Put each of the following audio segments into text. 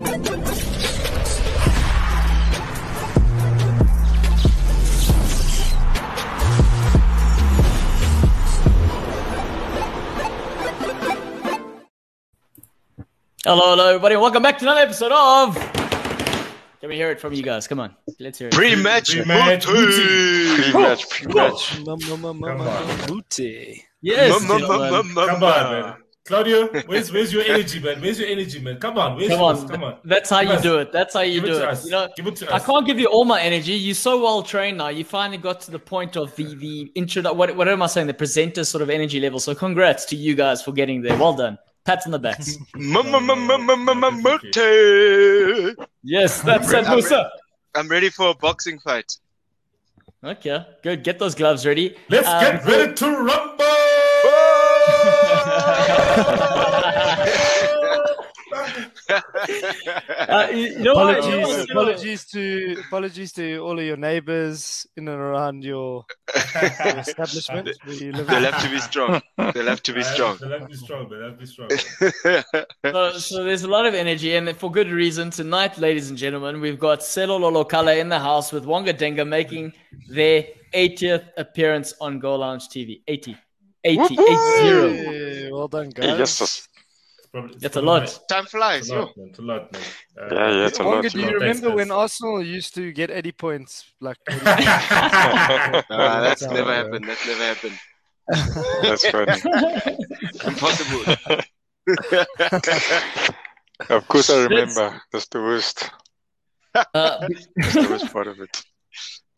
Hello, hello, everybody. Welcome back to another episode of. Can we hear it from you guys? Come on, let's hear it. Pre-match, Pre-match booty. Pre-match, pre-match. Booty. Yes, Mum, mum, gentlemen. mum, mum, Come on, man. Claudio, where's where's your energy, man? Where's your energy, man? Come on, where's Come yours? on, Come on. that's how Give you us- do it. That's how you Give it do to it. us. You know, Give it to us. I can't give you all my energy. You're so well trained now. You finally got to the point of the the intro. What what am I saying? The presenter sort of energy level. So congrats to you guys for getting there. Well done. Pats on the backs. Yes, that's it, I'm I'm ready for a boxing fight. Okay, good. Get those gloves ready. Let's Um, get ready to rumble. Uh, you you know what? You know Apologies, what? apologies to apologies to all of your neighbors in and around your, your establishment where you live. They'll have to be strong. They'll have to be strong. They'll have to be strong. They'll have to be strong. So, so there's a lot of energy, and for good reason. Tonight, ladies and gentlemen, we've got Selo Lolokala in the house with Wonga Denga making their 80th appearance on Go Lounge TV. 80. 80. 80. Hey, well done, guys. yes, yes. It's probably, it's That's a probably lot. Time flies, It's a lot, man. It's a lot, man. Uh, Yeah, yeah, it's a lot. Wonga, It's do you lot. Thanks, remember when. Arsenal used to get 80 points? Like, Nah, that's how- never happened. That's never happened. That's funny. Impossible. Of course, I remember. That's the worst. Uh, That's the worst part of it.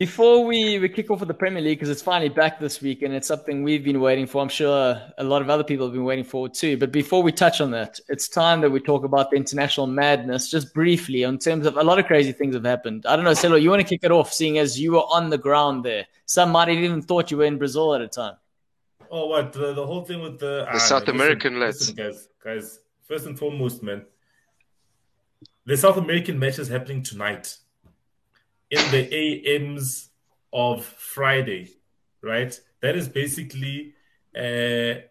Before we, we kick off with the Premier League, because it's finally back this week and it's something we've been waiting for, I'm sure a lot of other people have been waiting for too. But before we touch on that, it's time that we talk about the international madness just briefly in terms of a lot of crazy things have happened. I don't know, Celo, you want to kick it off, seeing as you were on the ground there. Some might have even thought you were in Brazil at the time. Oh, what the, the whole thing with the, ah, South man, American listen, lads. listen, guys, guys. First and foremost, man, the South American match is happening tonight in the AMs of Friday, right? That is basically uh,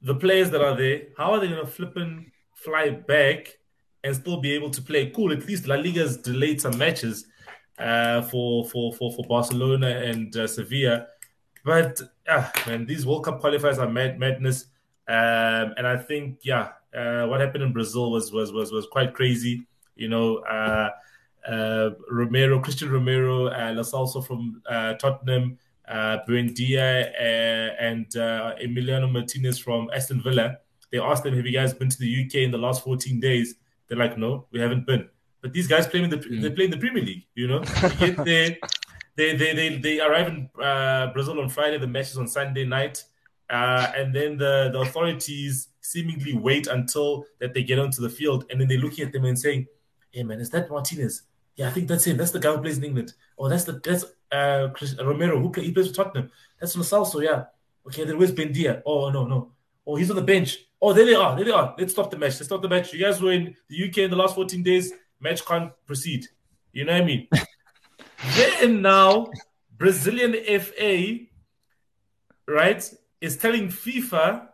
the players that are there. How are they going to flip and fly back and still be able to play? Cool. At least La Liga's delayed some matches uh, for, for for for Barcelona and uh, Sevilla. But ah, man, these World Cup qualifiers are mad madness. Um, and I think, yeah, uh, what happened in Brazil was was was was quite crazy. You know, uh, uh, Romero, Cristian Romero, uh, Lo Celso from uh, Tottenham, uh, Buendia, uh, and uh, Emiliano Martinez from Aston Villa. They asked them, "Have you guys been to the UK in the last 14 days?" They're like, "No, we haven't been." But these guys play in the they play in the Premier League. You know, they. They, they, they, they arrive in uh, Brazil on Friday. The match is on Sunday night, uh, and then the, the authorities seemingly wait until that they get onto the field, and then they're looking at them and saying, "Hey man, is that Martinez? Yeah, I think that's him. That's the guy who plays in England. Oh, that's the that's uh, Chris, Romero who play, he plays for Tottenham. That's Celso. Yeah. Okay, then where's Buendia? Oh no no. Oh, he's on the bench. Oh, there they are. There they are. Let's stop the match. Let's stop the match. You guys were in the UK in the last 14 days. Match can't proceed. You know what I mean? then now, Brazilian FA, right, is telling FIFA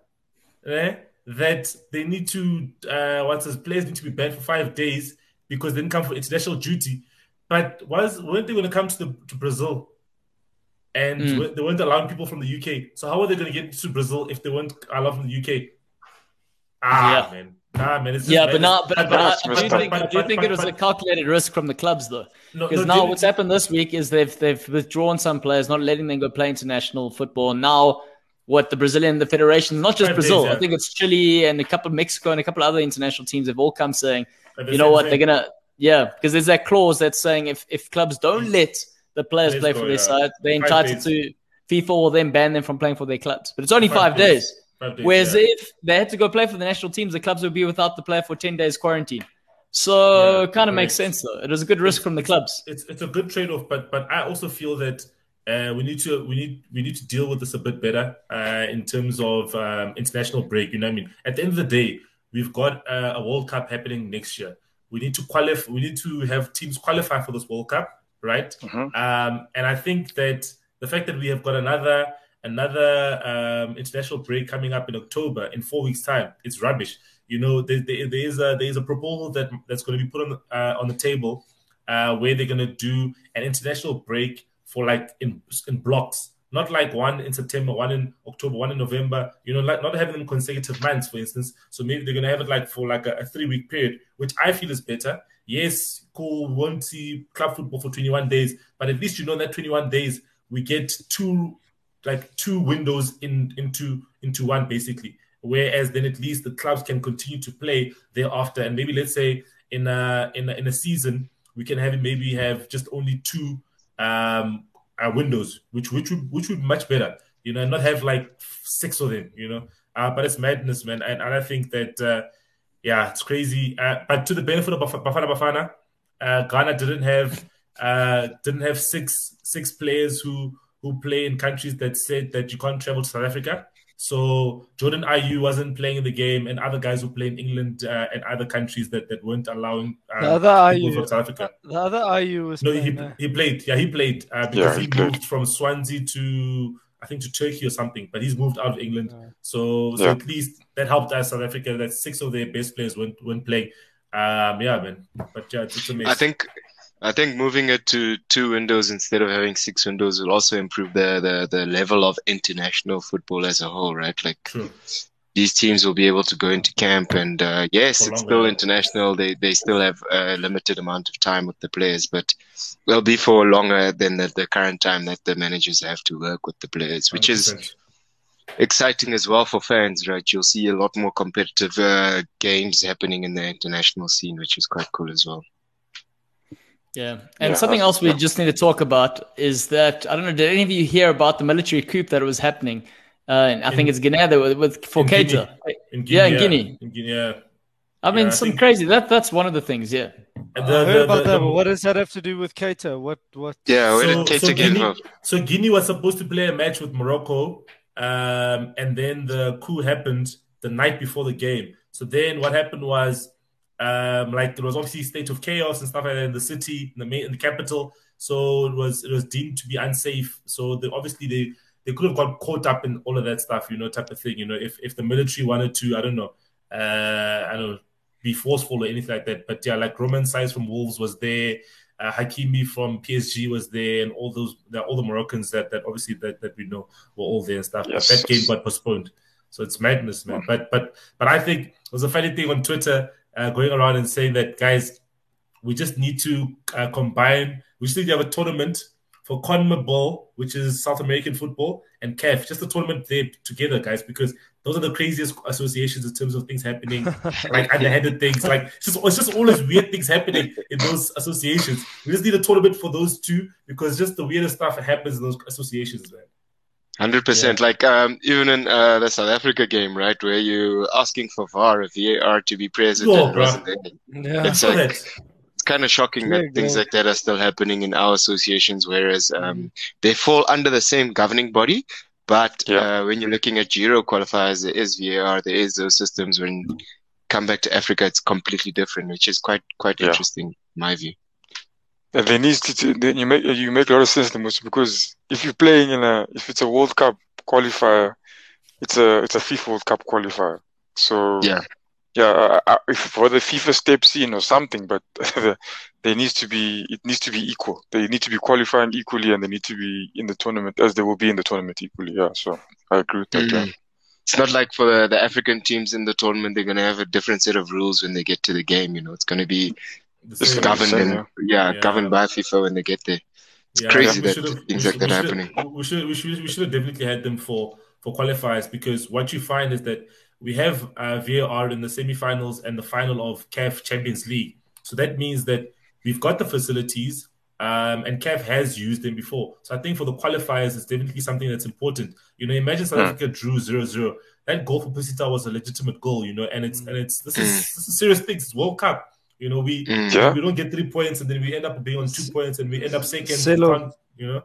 eh, that they need to, uh, what's his players need to be banned for five days because they didn't come for international duty. But was weren't they going to come to the to Brazil? And Mm. they weren't allowing people from the UK. So how are they going to get to Brazil if they weren't allowed from the UK? Ah, Yeah. man. Nah, man. It's Yeah, but now, but, but I, that's I do up. think, do think it was a calculated risk from the clubs, though. Because no, now what's happened this week is they've they've withdrawn some players, not letting them go play international football. Now, what the Brazilian, the federation, not just Brazil, days, yeah. I think it's Chile and a couple of Mexico and a couple of other international teams have all come saying, But you know what, thing. they're gonna, yeah, because there's that clause that's saying if if clubs don't let the players Let's play go, for their yeah. side, they're Five entitled days. to. FIFA will then ban them from playing for their clubs, but it's only Five five, days. days. Five days, Whereas yeah. if they had to go play for the national teams, the clubs would be without the player for ten days quarantine. So Yeah, kind of makes sense though. It was a good risk from the clubs. it's it's a good trade off, but but I also feel that uh, we need to we need we need to deal with this a bit better uh, in terms of um, international break. You know what I mean? At the end of the day, we've got uh, a World Cup happening next year. We need to qualify. We need to have teams qualify for this World Cup, right? Mhm. Um, and I think that the fact that we have got another another um, international break coming up in October in four weeks' time. It's rubbish. You know, there, there, there is a there is a proposal that that's going to be put on uh, on the table uh, where they're going to do an international break for like in in blocks, not like one in September, one in October, one in November. You know, like not having them consecutive months, for instance. So maybe they're going to have it like for like a, a three week period, which I feel is better. Yes, cool. Won't see club football for 21 days, but at least you know that 21 days we get two like two windows in into into one basically. Whereas then at least the clubs can continue to play thereafter, and maybe let's say in a in a, in a season we can have maybe have just only two um uh, windows, which which would which would much better, you know, and not have like six of them, you know. Uh, but it's madness, man, and, and I think that uh, yeah, it's crazy. Uh, but to the benefit of Baf- Bafana Bafana, uh, Ghana didn't have uh, didn't have six six players who who play in countries that said that you can't travel to South Africa. So Jordan Ayew wasn't playing in the game, and other guys who play in England uh, and other countries that, that weren't allowing um, The other people Ayew- from South Africa. The other Ayew was No, playing he there. he played. Yeah, he played uh, because Yeah, he, he moved from Swansea to I think to Turkey or something. But he's moved out of England, Yeah. so so Yeah. at least that helped us South Africa. That six of their best players weren't weren't playing. Um, yeah, man. But yeah, it's, it's amazing. I think I think moving it to two windows instead of having six windows will also improve the, the, the level of international football as a whole, right? Like true. these teams will be able to go into camp and uh, yes, For it's longer. still international. They they still have a limited amount of time with the players, but will be for longer than the, the current time that the managers have to work with the players, which is 100%. exciting as well for fans, right? You'll see a lot more competitive uh, games happening in the international scene, which is quite cool as well. Yeah. And Yeah, something I- else we yeah. just need to talk about is that I don't know, did any of you hear about the military coup that was happening? Uh, and I think it's Guinea there with, with for in Guinea. Keita. In Yeah, in Guinea. In Guinea, yeah. I mean, Yeah, I some crazy. That that's one of the things. Yeah. And I heard the- about the- that, but what does that have to do with Keita? What what? Yeah, where So- did Keita so get Guinea- involved? So Guinea was supposed to play a match with Morocco, um, and then the coup happened the night before the game. So then what happened was, um, like there was obviously state of chaos and stuff like that in the city, in the main, in the capital. So it was it was deemed to be unsafe. So the, obviously they they could have got caught up in all of that stuff, you know, type of thing. You know, if if the military wanted to, I don't know, uh, I don't know, be forceful or anything like that. But yeah, like Romain Saïss from Wolves was there uh, Hakimi from PSG was there, and all those, the, all the Moroccans that, that obviously that, that we know were all there and stuff. Yes. But that game got postponed, so it's madness, man. But but but I think there was a funny thing on Twitter uh, going around and saying that guys, we just need to uh, combine. We just need to have a tournament for CONMEBOL, which is South American football, and CAF, just a tournament there together, guys, because those are the craziest associations in terms of things happening like underhanded things. Like it's just it's just all these weird things happening in those associations. We just need a tournament for those two because just the weirdest stuff happens in those associations, man. Hundred percent. Like um, even in uh, the South Africa game, right, where you asking for VAR, VAR to be present, Yo, and it bro. wasn't there. Yeah. It's like it's kind of shocking Yeah, that things like that are still happening in our associations, whereas um, they fall under the same governing body. But Yeah. uh, when you're looking at Euro qualifiers, there is VAR, there is those systems. When come back to Africa, it's completely different, which is quite quite Yeah. interesting, in my view. And there needs to, you make you make a lot of sense the most because if you're playing in a if it's a World Cup qualifier, it's a it's a FIFA World Cup qualifier. So Yeah. yeah, uh, uh, if whether FIFA steps in or something, but there needs to be it needs to be equal. They need to be qualifying equally, and they need to be in the tournament as they will be in the tournament equally. Yeah, so I agree with that. yeah. Mm. It's not like for the, the African teams in the tournament, they're going to have a different set of rules when they get to the game. You know, it's going to be It's governed, and, yeah, Yeah. governed by FIFA when they get there. It's crazy we that things like that happening. We should we should we should have definitely had them for for qualifiers because what you find is that we have uh, VAR in the semi-finals and the final of CAF Champions League. So that means that we've got the facilities. Um, and CAF has used them before. So I think for the qualifiers, it's definitely something that's important. You know, imagine South Hmm. Africa drew 0-0. That goal for Pusita was a legitimate goal, you know, and it's and it's this Hmm. is this is serious things. It's World Cup. You know, we Mm. Yeah. we don't get three points and then we end up being on two points and we end up second. Silo. Can't- You know,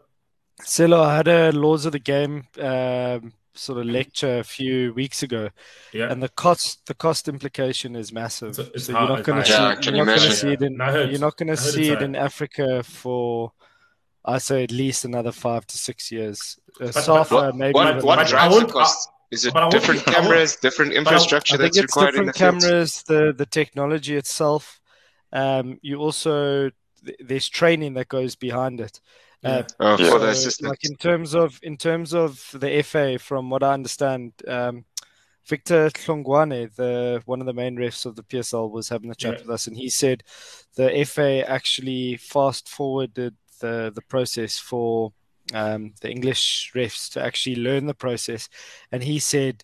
Silo, I had a Laws of the Game um, sort of lecture a few weeks ago, yeah. and the cost the cost implication is massive. It's- it's so hard- you're not going to hard. see Yeah, you're not going to imagine. see it in heard- you're not going to see it in Africa for I say at least another five to six years. Uh, but Safa, What, maybe. what, even what but longer. I drives the cost? Is it but I won't different be- I won't- cameras, different infrastructure I think that's it's required in different the fields? cameras, the the technology itself. Um, you also th- there's training that goes behind it. Uh, Oh, Yeah. for the assistant. like in terms of in terms of the FA, from what I understand, um, Victor Tlongwane, the one of the main refs of the PSL, was having a chat Yeah. with us, and he said the FA actually fast forwarded the the process for um, the English refs to actually learn the process, and he said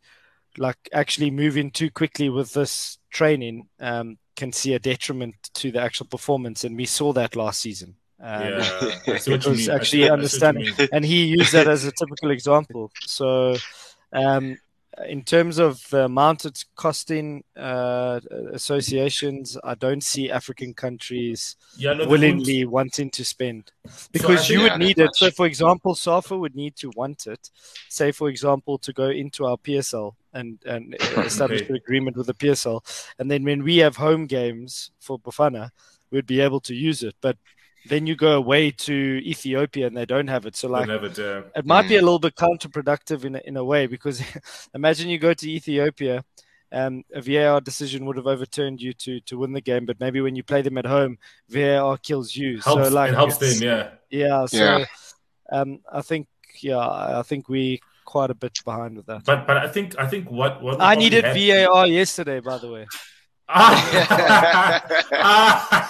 like actually moving too quickly with this training um, can see a detriment to the actual performance, and we saw that last season. Um, Yeah, I see what you Because mean. I see- actually I see what you understanding- and he used that as a typical example. So, um, in terms of the amount it's costing uh, associations, I don't see African countries Yeah, no, willingly wanting to spend because I you would need it. So, for example, SAFA would need to want it. Say, for example, to go into our PSL and and establish Okay. an agreement with the PSL, and then when we have home games for Bafana, we'd be able to use it. But then you go away to Ethiopia and they don't have it. So, like, they'll never do. it might be a little bit counterproductive in a, in a way because imagine you go to Ethiopia, um, a VAR decision would have overturned you to to win the game, but maybe when you play them at home, VAR kills you. Helps, so like it helps them, yeah. yeah. So Yeah. um, I think yeah, I think we quite a bit behind with that. But but I think I think what what I needed VAR yesterday, by the way. Ah.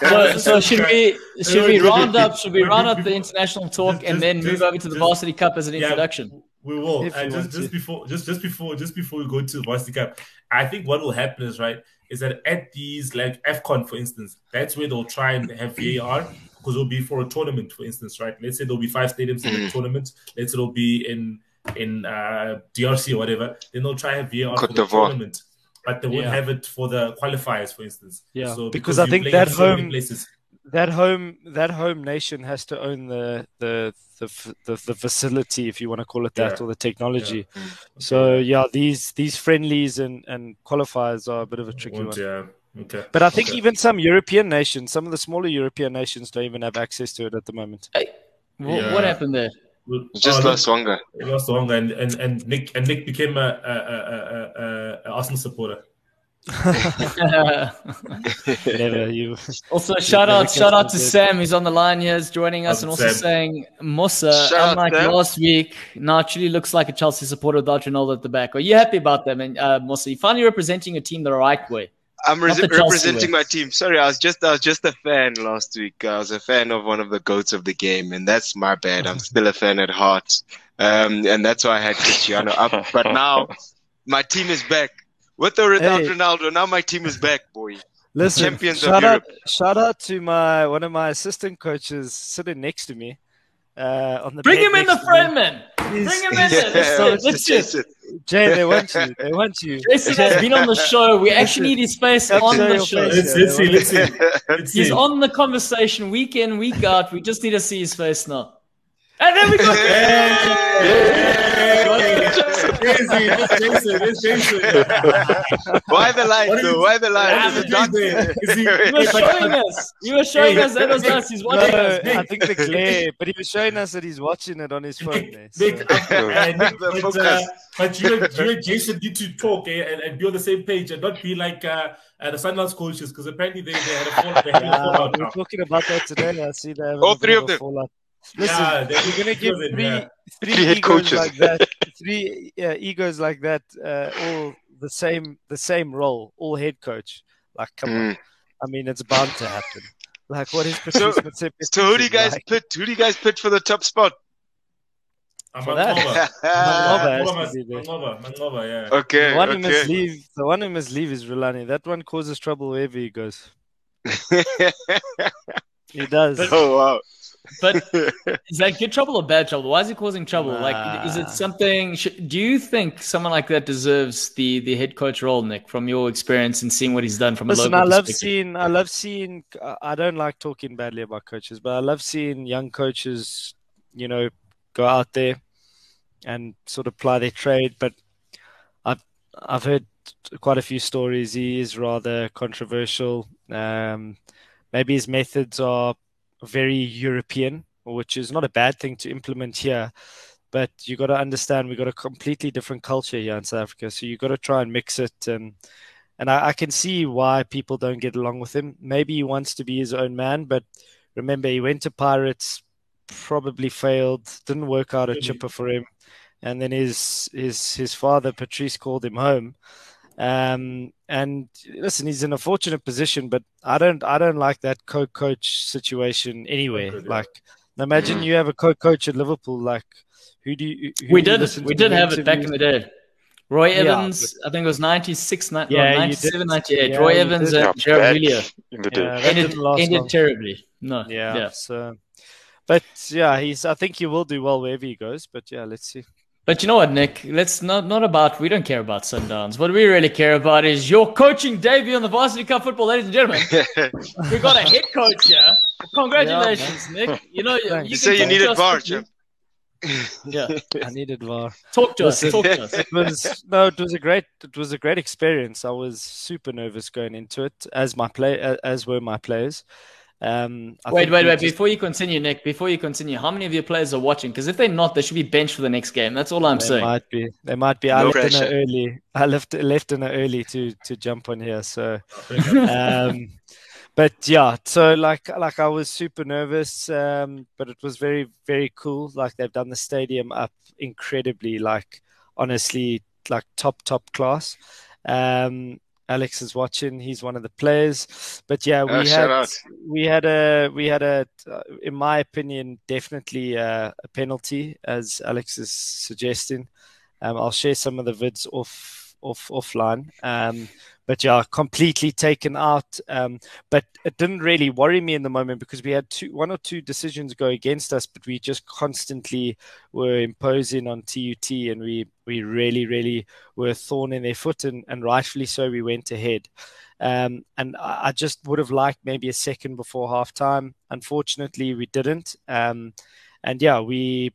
So, so should we should we round up? Should we round up the international talk Just- and then just- move over to the just- Varsity Cup as an Yeah, introduction? We will. If Uh, just just to. before just just before just before we go to the Varsity Cup, I think what will happen is right is that at these like AFCON for instance, that's where they'll try and have VAR because it'll be for a tournament, for instance, right? Let's say there'll be five stadiums in the Mm. tournament. Let's say it'll be in in uh, DRC or whatever. Then they'll try and have VAR Cote for the d'Ivoire. tournament. But they won't Yeah. have it for the qualifiers, for instance. Yeah, So because I think that in so many home- places. That home that home nation has to own the the the the, the facility, if you want to call it that, Yeah. or the technology. Mm. So yeah, these these friendlies and and qualifiers are a bit of a tricky Won't- one. yeah. Okay. But I think Okay. even some European nations, some of the smaller European nations, don't even have access to it at the moment. Wh- What, Yeah. happened there? Well, Just oh, lost Wonga. He lost to Wonga, and, and, and Nick and Nick became a, a, a, a, a, a Arsenal supporter. Never you. also, shout out, shout out to. Sam, who's on the line here, is joining us, Out and also Sam. saying, Musa, Shout unlike Sam. last week, now actually looks like a Chelsea supporter without Ronaldo at the back. Are you happy about that, man? Uh, Musa, you finally representing your team the right way. I'm Not res- the Chelsea representing my team. Sorry, I was just I was just a fan last week. I was a fan of one of the goats of the game, and that's my bad. I'm still a fan at heart, um, and that's why I had Cristiano up. But now my team is back with or without Hey. Ronaldo. Now my team is back, boy. Listen, Champions of shout out, Europe. shout out to my one of my assistant coaches sitting next to me. Uh, on the Bring him in the to frame, man. Bring him in he's- there. Let's, so- let's, let's just. Jason. Jay, they want you. They want you. Jason has been on the show. We actually need his face Have on the your show. face. Let's, let's see, let's see. Let's He's see. on the conversation week in, week out. We just need to see his face now. And then we go. Jason, that's Jason, that's Jason. Why the light, What is- though? Why the light? what Is is it? Is he- You were showing us. You were showing us that was us. He's No, watching us. I think the glare, but he was showing us that he's watching it on his phone. There, so- Nick, uh, Nick, but, uh, focus. but you, and- you and Jason need to talk eh, and, and be on the same page and not be like uh, uh, the Sunderland coaches because apparently they, they had a fall, they had a fallout We're talking about that today. I see they have All three of of them. fallout. Listen, yeah, you're gonna give three three, yeah. three, Three egos coaches. like that, three yeah, egos like that, uh, all the same, the same role, all head coach. Like, come on. Mm. I mean, it's bound to happen. Like, what is So- So who do you guys Like, put? Who do you guys put for the top spot? I'm For that? Manqoba. Manqoba has Manqoba, to be there. Manqoba, Manqoba, yeah. okay, the one who must leave, the one who must leave is Rulani. That one causes trouble wherever he goes. He does. oh wow. But is that good trouble or bad trouble? Why is he causing trouble? Like, is it something? Sh- do you think someone like that deserves the the head coach role, Nick? From your experience and seeing what he's done from a Listen, local I love seeing. I love seeing. I- I don't like talking badly about coaches, but I love seeing young coaches, you know, go out there and sort of ply their trade. But I've I've heard quite a few stories. He is rather controversial. Um, maybe his methods are very European which is not a bad thing to implement here. But you got to understand we got a completely different culture here in South Africa, so you got to try and mix it and. And I, I can see why people don't get along with him. Maybe he wants to be his own man, but remember he went to Pirates, probably failed, didn't work out a mm-hmm. chipper for him, and then his his his father Patrice called him home. Um, and listen, he's in a fortunate position, but I don't I don't like that co-coach situation anywhere. Good, yeah. Like, imagine you have a co-coach at Liverpool. Like, who do you? Who We do did listen we did have it back in the day. Roy Yeah, Evans, I think it was 96, Yeah, no, 97, 98. Yeah, Roy Evans and Gerard back in the day. Ended, ended terribly. No, Yeah, yeah. So, but yeah, he's. I think he will do well wherever he goes. But yeah, let's see. But you know what, Nick? Let's not not about. We don't care about Sundowns. What we really care about is your coaching debut on the Varsity Cup football, ladies and gentlemen. we got a head coach here. Congratulations, Nick. You know, you, you You say you talk needed to VAR. Jim. Yeah, I needed VAR. talk to us. Listen, Talk to us. it was no, it was a great, it was a great experience. I was super nervous going into it, as my play, as were my players. Um, I Wait, wait, wait. just- Before you continue, Nick, before you continue, how many of your players are watching? Because if they're not, they should be benched for the next game. That's all I'm They saying. might be. They might be. I left dinner pressure. early. I left left dinner early to to jump on here. So, um, but yeah. So like like I was super nervous. Um, but it was very very cool. Like they've done the stadium up incredibly. Like honestly, like top top class. Um, Alex is watching. He's one of the players. But yeah, we Oh, had we had a we had a uh, in my opinion definitely uh, a penalty as Alex is suggesting. Um, I'll share some of the vids off off offline. Um, but yeah, completely taken out. Um, but it didn't really worry me in the moment because we had two, one or two decisions go against us, but we just constantly were imposing on TUT, and we we really really were a thorn in their foot, and, and rightfully so. We went ahead. Um, and I just would have liked maybe a second before halftime. Unfortunately, we didn't. Um, and yeah, we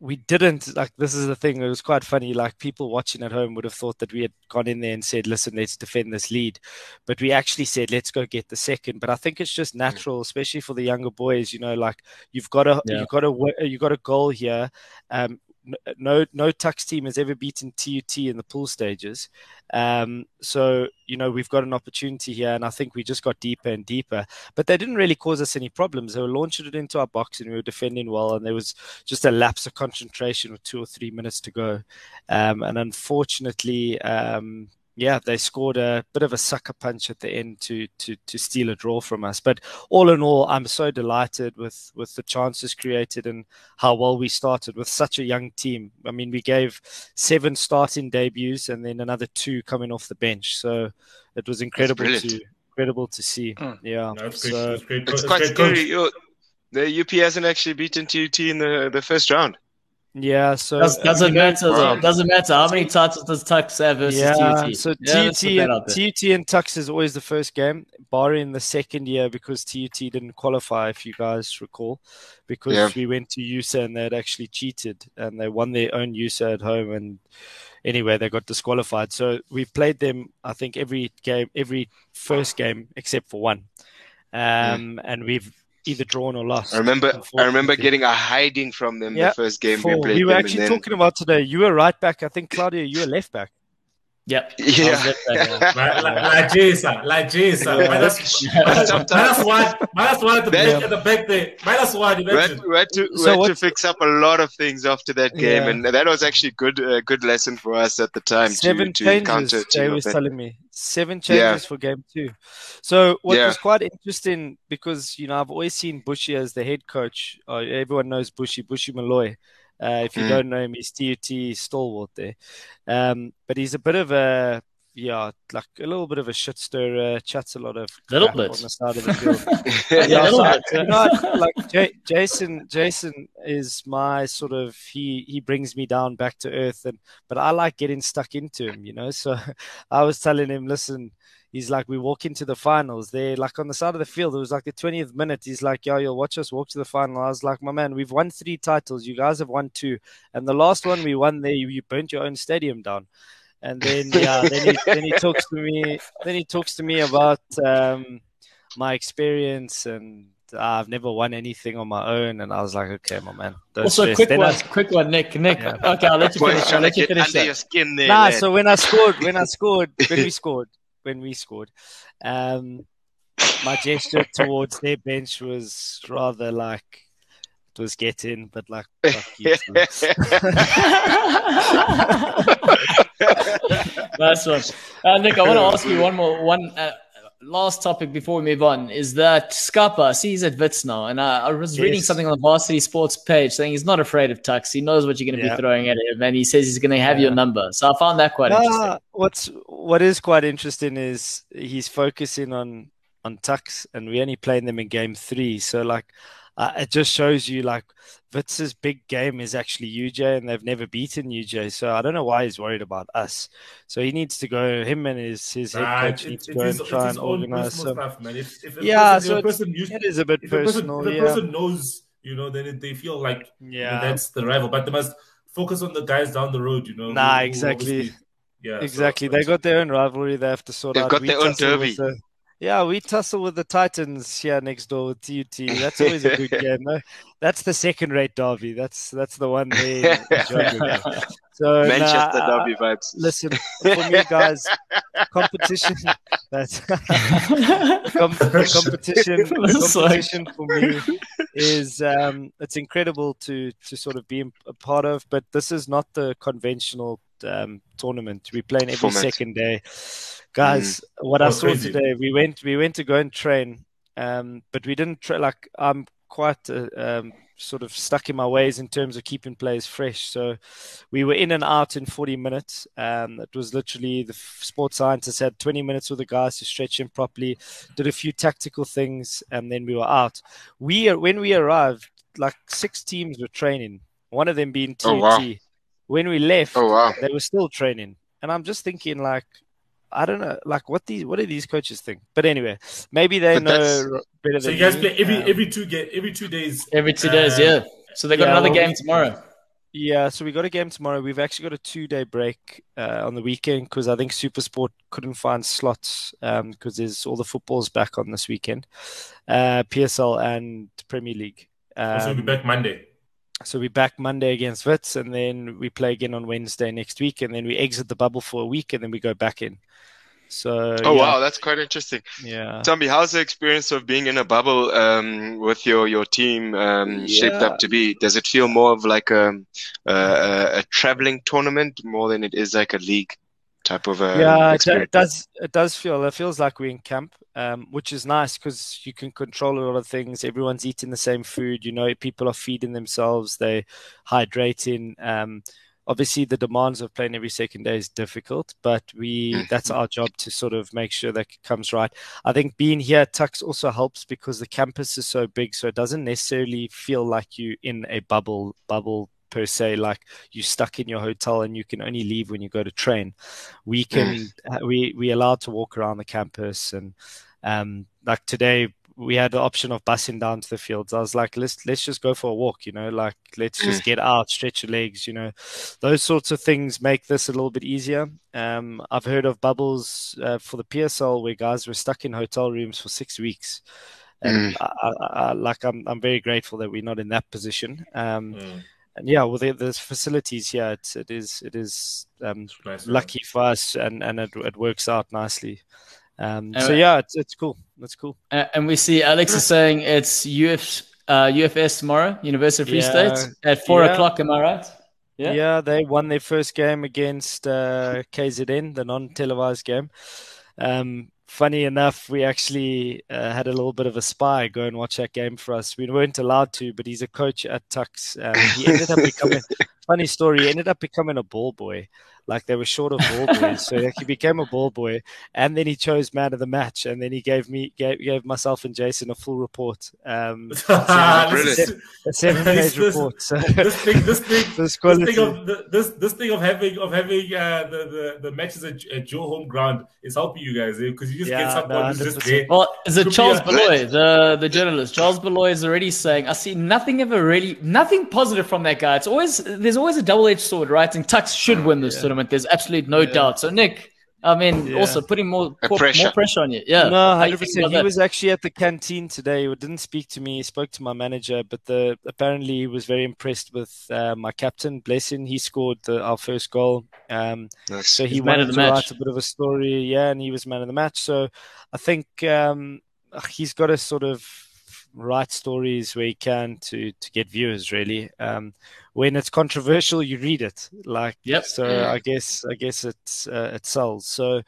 we didn't like this is the thing it was quite funny like people watching at home would have thought that we had gone in there and said listen let's defend this lead but we actually said let's go get the second but i think it's just natural especially for the younger boys you know like you've got a Yeah. you've got a you've got a goal here um no no Tuks team has ever beaten TUT in the pool stages. Um so you know we've got an opportunity here and I think we just got deeper and deeper. But they didn't really cause us any problems. They were launching it into our box and we were defending well and there was just a lapse of concentration with two or three minutes to go. Um and unfortunately um yeah, they scored a bit of a sucker punch at the end to to to steal a draw from us. But all in all, I'm so delighted with with the chances created and how well we started with such a young team. I mean, we gave seven starting debuts and then another two coming off the bench. So it was incredible to incredible to see. Mm. Yeah. No, it's great. So it's great. It's it's quite great scary. Yo, the UP hasn't actually beaten TUT in the, the first round. Yeah, so Does, doesn't matter though. Doesn't matter how many titles does Tuks have versus yeah, TUT. so Yeah, TUT, put that out there. TUT and Tuks is always the first game, barring the second year because TUT didn't qualify, if you guys recall, because Yeah. we went to USA and they'd actually cheated and they won their own USA at home and anyway they got disqualified. So we played them, I think, every game, every first game except for one, um, and we've either drawn or lost. I remember I remember getting a hiding from them Yeah, the first game Four. we played We were them, actually then, talking about today. You were right back. I think Claudia, you were left back. Yep. Yeah. I was left back. Like, like, like Jason, like Jason. Yeah. Minus, But minus one, minus one at the That- back, at the back there. Minus one, you we had, we had to, we So had to fix up a lot of things after that game, Yeah. and that was actually good a good lesson for us at the time Seven to, to counter changes. a Jay was telling me seven Yeah. changes for game two. So what Yeah. was quite interesting because you know I've always seen Bushy as the head coach. Uh, everyone knows Bushy, Bushy Malloy. Uh, if you Mm. don't know him, he's TUT stalwart there. Um, but he's a bit of a yeah, like a little bit of a shit stirrer. Uh, Chats a lot of Little bit. on the side of the field. Yeah, Yeah, little so, bit. you know, like J- Jason, Jason is my sort of he he brings me down back to earth, and but I like getting stuck into him, you know. So I was telling him, listen, he's like, we walk into the finals. They're like on the side of the field. It was like the twentieth minute. He's like, yo, you'll watch us walk to the final. I was like, my man, we've won three titles. You guys have won two, and the last one we won there, you, you burnt your own stadium down. And then yeah, then he then he talks to me. Then he talks to me about um, my experience and "Ah, I've never won anything on my own, and I was like, okay, my man. Don't Also, stress. quick Then one, I- quick one, Nick. Nick, Yeah. okay, I'll let you finish. I'll let you finish under that. your skin there. Nah, lad. so when I scored, when I scored, when we scored, when we scored, um, my gesture towards their bench was rather like it was get in, but like fuck you. nice one. Uh, Nick, I want to ask you one more, one uh, last topic before we move on. Is that Scapa? See, he's at Wits now, and I, I was reading something on the Varsity Sports page saying he's not afraid of Tuks. He knows what you're going to Yeah. be throwing at him, and he says he's going to have your number. So I found that quite interesting. What's what is quite interesting is he's focusing on on Tuks, and we only playing them in game three. So like, uh, it just shows you like Wits's big game is actually UJ, and they've never beaten UJ. So I don't know why he's worried about us. So he needs to go. Him and his his head Nah, coach it- need to go is- and try his and organize some. stuff, man. If, if Yeah, person, so if a it's- person used, It is a bit if a person, personal, if a yeah. person knows, you know, then it, they feel like you know, Yeah. that's the rival. But they must focus on the guys down the road, you know. Nah, who- who exactly. obviously- Yeah, so- Exactly. They got their own rivalry they have to sort They've out. got We their own derby. the- yeah, we tussle with the Titans here next door with TUT. That's always a good game. No? That's the second rate derby. That's that's the one they. So Manchester nah, derby vibes. Listen, for me, guys, competition. That's com- competition. Competition for me is um, it's incredible to to sort of be a part of, but this is not the conventional um, tournament. We play every Format. second day, guys. What I saw crazy. today, we went we went to go and train, um, but we didn't tra- like. I'm quite uh, um, sort of stuck in my ways in terms of keeping players fresh. So we were in and out in 40 minutes. Um, it was literally the sports scientists had 20 minutes with the guys to stretch them properly, did a few tactical things, and then we were out. We when we arrived, like six teams were training. One of them being TUT. Oh, wow. When we left, Oh wow. they were still training, and I'm just thinking like. I don't know, like what these, what do these coaches think? But anyway, maybe they But know better So than you guys me. play every Um, every two ga- every two days. Every two days, Uh, yeah. So they got yeah, another well, game tomorrow. Yeah, so we got a game tomorrow. We've actually got a two day break uh, on the weekend because I think Supersport couldn't find slots because there's all the footballs back on this weekend, uh, PSL and Premier League. Um, so we'll be back Monday. So we're back Monday against Wits, and then we play again on Wednesday next week, and then we exit the bubble for a week, and then we go back in. So Oh yeah, wow, that's quite interesting. yeah. Tommy, how's the experience of being in a bubble um, with your your team um, shaped Yeah. up to be? Does it feel more of like a a, a, a traveling tournament more than it is like a league type of uh, yeah, it, experience? it does. It does feel. It feels like we're in camp, um, which is nice because you can control a lot of things. Everyone's eating the same food. You know, people are feeding themselves. They hydrating. Um, obviously, the demands of playing every second day is difficult, but we that's our job to sort of make sure that comes right. I think being here at Tuks also helps because the campus is so big, so it doesn't necessarily feel like you in a bubble bubble per se like you're stuck in your hotel and you can only leave when you go to train. We can we we allowed to walk around the campus and um like today we had the option of busing down to the fields. I was like let's let's just go for a walk you know like let's just get out stretch your legs you know. Those sorts of things make this a little bit easier. Um i've heard of bubbles uh, for the psl where guys were stuck in hotel rooms for six weeks. And I, I, I, like I'm, I'm very grateful that we're not in that position. Um, Mm, and yeah, well, there's facilities here. It's, it is, it is um, nice, lucky for us, and and it, it works out nicely. Um, Uh, so yeah, it's it's cool. That's cool. Uh, and we see Alex is saying it's UF, uh, UFS tomorrow, University of Free Yeah. State, at four Yeah. o'clock. Am I right? Yeah. Yeah. they won their first game against uh, KZN, the non-televised game. Um, funny enough, we actually uh, had a little bit of a spy go and watch that game for us. We weren't allowed to, but he's a coach at Tuks. Um, he ended up becoming funny story. He ended up becoming a ball boy. Like they were short of ball boys, so he became a ball boy, and then he chose man of the match, and then he gave me gave, gave myself and Jason a full report, um, This Brilliant. a seven page This- this- report. So this thing, this thing, this this thing of this this thing of having of having uh, the, the the matches at, at your home ground is helping you guys because you just Yeah, get someone no, who's just 100%. there. Well, is it Could Charles a- Beloy, the the journalist? Charles Beloy is already saying, "I see nothing ever really, nothing positive from that guy. It's always there's always a double edged sword, right? And Tuks should win this tournament. There's absolutely no doubt. So, Nick, I mean, Yeah. also putting more A more pressure. more pressure on you. Yeah, No, hundred percent. about He that? was actually at the canteen today. He didn't speak to me. He spoke to my manager, but the apparently he was very impressed with uh, my captain. Blessing. He scored the, our first goal. Um, Nice. so he He's wanted to match. write a bit of a story. Yeah, and he was man of the match. So I think um, he's got to sort of write stories where he can to to get viewers. Really, um, when it's controversial, you read it. Like, Yep. so Mm. I guess I guess it's uh, it sells. So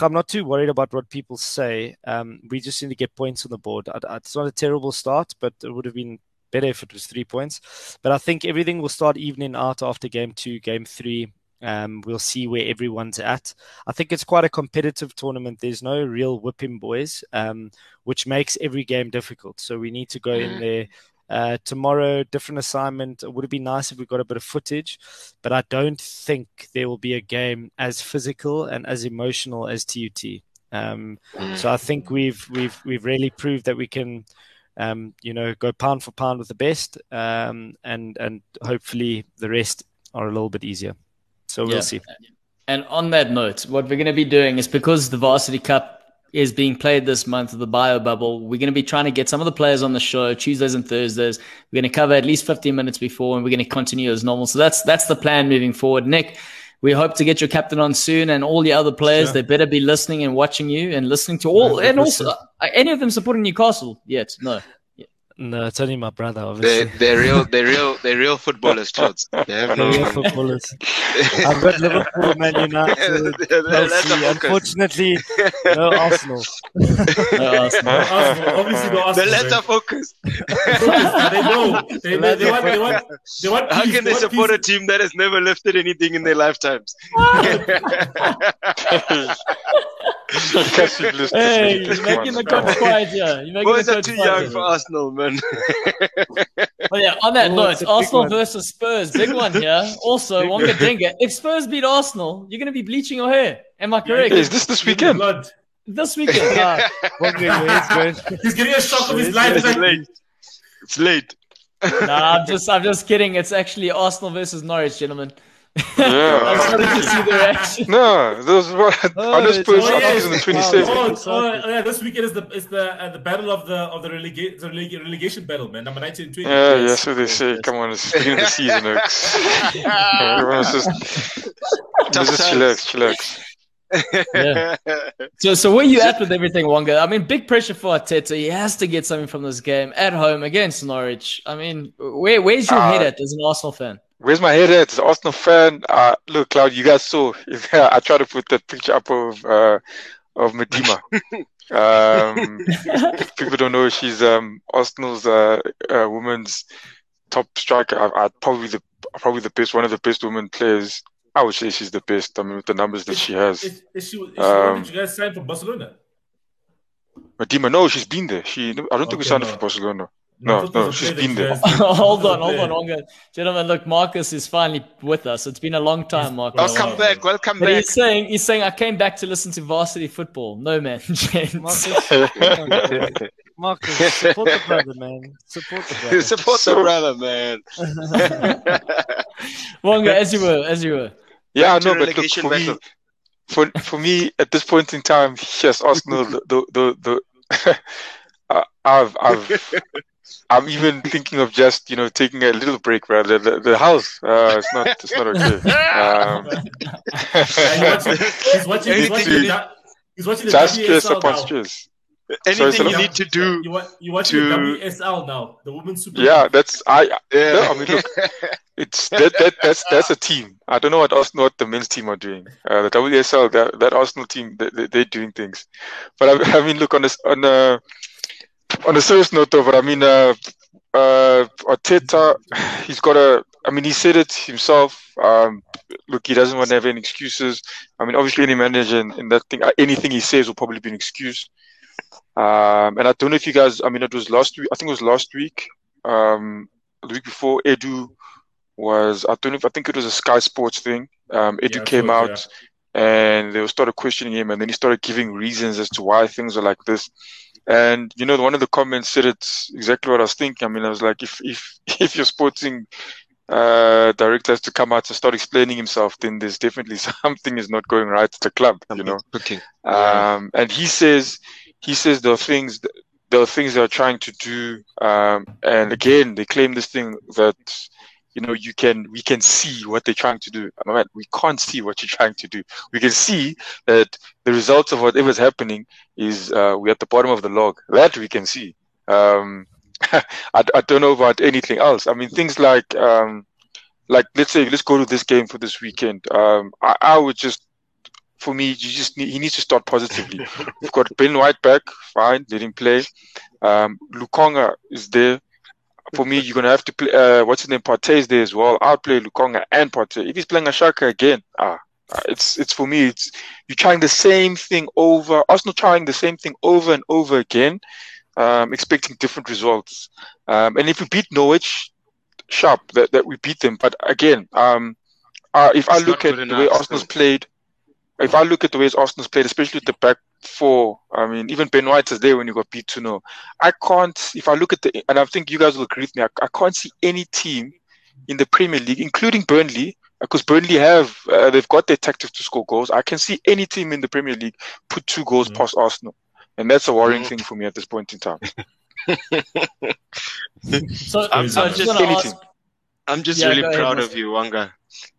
I'm not too worried about what people say. Um, we just need to get points on the board. It's not a terrible start, but it would have been better if it was three points. But I think everything will start evening out after game two, game three. Um, we'll see where everyone's at. I think it's quite a competitive tournament. There's no real whipping boys, um, which makes every game difficult. So we need to go in there. Uh, tomorrow, different assignment. It would have been nice if we got a bit of footage, but I don't think there will be a game as physical and as emotional as TUT. Um, so I think we've we've we've really proved that we can, um, you know, go pound for pound with the best, um, and and hopefully the rest are a little bit easier. So we'll Yeah. see. And on that note, what we're going to be doing is because the Varsity Cup is being played this month of the bio bubble, we're going to be trying to get some of the players on the show Tuesdays and Thursdays. We're going to cover at least 15 minutes before, and we're going to continue as normal. So that's that's the plan moving forward. Nick, we hope to get your captain on soon, and all the other players. Sure. They better be listening and watching you and listening to all, and also 100%. uh, any of them supporting Newcastle yet? No. No, it's only my brother, They're, obviously. they're real. They're real. They're real footballers, Charles. They have They're real no. footballers. I've got Liverpool, Man United, That's Chelsea. a focus. Unfortunately, no Arsenal. No, Arsenal. Arsenal, obviously the The Arsenal. latter man. focus. they know. They, they, they want. They want. They want. How can they want support a team that has never lifted anything in their lifetimes? Hey, this you're making the come coach on. quiet here. You're making Boys the are too quiet young here. for Arsenal, man. But yeah, on that Oh, note, it's a big Arsenal versus Spurs, big one here. Also, Wonga Denga. If Spurs beat Arsenal, you're going to be bleaching your hair. Am I correct? Hey, is this this weekend? blood. This weekend. ah. He's getting a shock of his life. it's late. It's late. nah, I'm just, I'm just kidding. It's actually Arsenal versus Norwich, gentlemen. I Yeah. just wanted to see the reaction. No, those were Oh, on this it's- Spurs oh, I think yes. on the Wow. 27th. oh, oh, yeah, this weekend is the is the uh, the battle of the of the, relega- the relega- relegation battle, man. Number 19 and 20. Yeah, Yes, yeah, so they say. Come on, it's the beginning of the season. Oaks. Everyone's just, Tough just times. chillax, chillax. Yeah. So, so where you at with everything, Wonga? I mean, big pressure for Arteta. He has to get something from this game at home against Norwich. I mean, where, where's your Uh, head at as an Arsenal fan? Where's my head at? As an Arsenal fan, uh, look, Cloud, you guys saw. I tried to put that picture up of uh, of Miedema. um, people don't know, she's um, Arsenal's uh, uh, women's top striker. I, I probably the probably the best, one of the best women players. I would say she's the best. I mean, with the numbers that she has. Is, is she, is she Um, when did you guys sign for Barcelona? Miedema, no, she's been there. She, I don't think we Okay, signed her for Barcelona. I No, no, was a she's player been there. hold on, hold on, player. Wonga. Gentlemen, look, Marcus is finally with us. It's been a long time, Marcus. Welcome back. Welcome But back. he's saying he's saying I came back to listen to varsity football. No man, James. Marcus, come. Marcus, support the brother, man. Support the brother. Support the brother, man. Wonga, as you were, as you were. Yeah, I Back to know, but look, relegation for me, for for me at this point in time, yes, Arsenal. The the the, the I- I've I've I'm even thinking of just you know taking a little break rather. The, the house, uh, it's not it's not okay. Um, he's watching. He's watching. He's watching, Anything- the, he's watching the just stress WSL upon now. stress. Anything so you the- need to do. You, wa- you watching the to- WSL now, the Women's Super Yeah, League. that's I. Yeah. I mean, look, it's that, that that's that's a team. I don't know what Arsenal, what the men's team are doing. Uh, the WSL, that, that Arsenal team, they, they, they're doing things. But I, I mean, look on this on a on a serious note, though. But I mean, uh, uh, Arteta, he's got a. I mean, he said it himself. Um, look, he doesn't want to have any excuses. I mean, obviously, any manager in, in that thing, uh, anything he says will probably be an excuse. Um, and I don't know if you guys. I mean, it was last week. I think it was last week. Um, the week before, Edu was. I don't know if I think it was a Sky Sports thing. Um, Edu Yeah, came out and they started questioning him, and then he started giving reasons as to why things are like this. And you know, one of the comments said it's exactly what I was thinking. I mean, I was like, if if if you're sporting uh, director has to come out and start explaining himself, then there's definitely something is not going right at the club, you know. Okay. Um, and he says, he says there are things, there are things they are trying to do. Um, and again, they claim this thing that, you know, you can, we can see what they're trying to do. I mean, we can't see what you're trying to do. We can see that the results of whatever's happening is, uh, we're at the bottom of the log. That we can see. Um, I, I don't know about anything else. I mean, things like, um, like let's say let's go to this game for this weekend. Um, I, I would just, for me, you just need, he needs to start positively. We've got Ben White back, fine, let him play. Um, Lokonga is there. For me, you're gonna have to play. Uh, what's his name? Partey is there as well. I'll play Lokonga and Partey. If he's playing Xhaka again, ah, it's it's for me. It's you're trying the same thing over. Arsenal trying the same thing over and over again um, expecting different results. Um, and if we beat Norwich, sharp that, that we beat them. But again, um, uh, if It's I look at good the way enough Arsenal's played, if I look at the way Arsenal's played, especially with the back four, I mean, even Ben White is there when you got beat 2 0. I can't, if I look at the, and I think you guys will agree with me, I, I can't see any team in the Premier League, including Burnley, because Burnley have, uh, they've got their tactics to score goals. I can see any team in the Premier League put two goals Mhm. past Arsenal. And that's a worrying Mhm. thing for me at this point in time. So, I'm- I I'm just just want to ask. I'm just Yeah, really go ahead, proud of you, Wanga.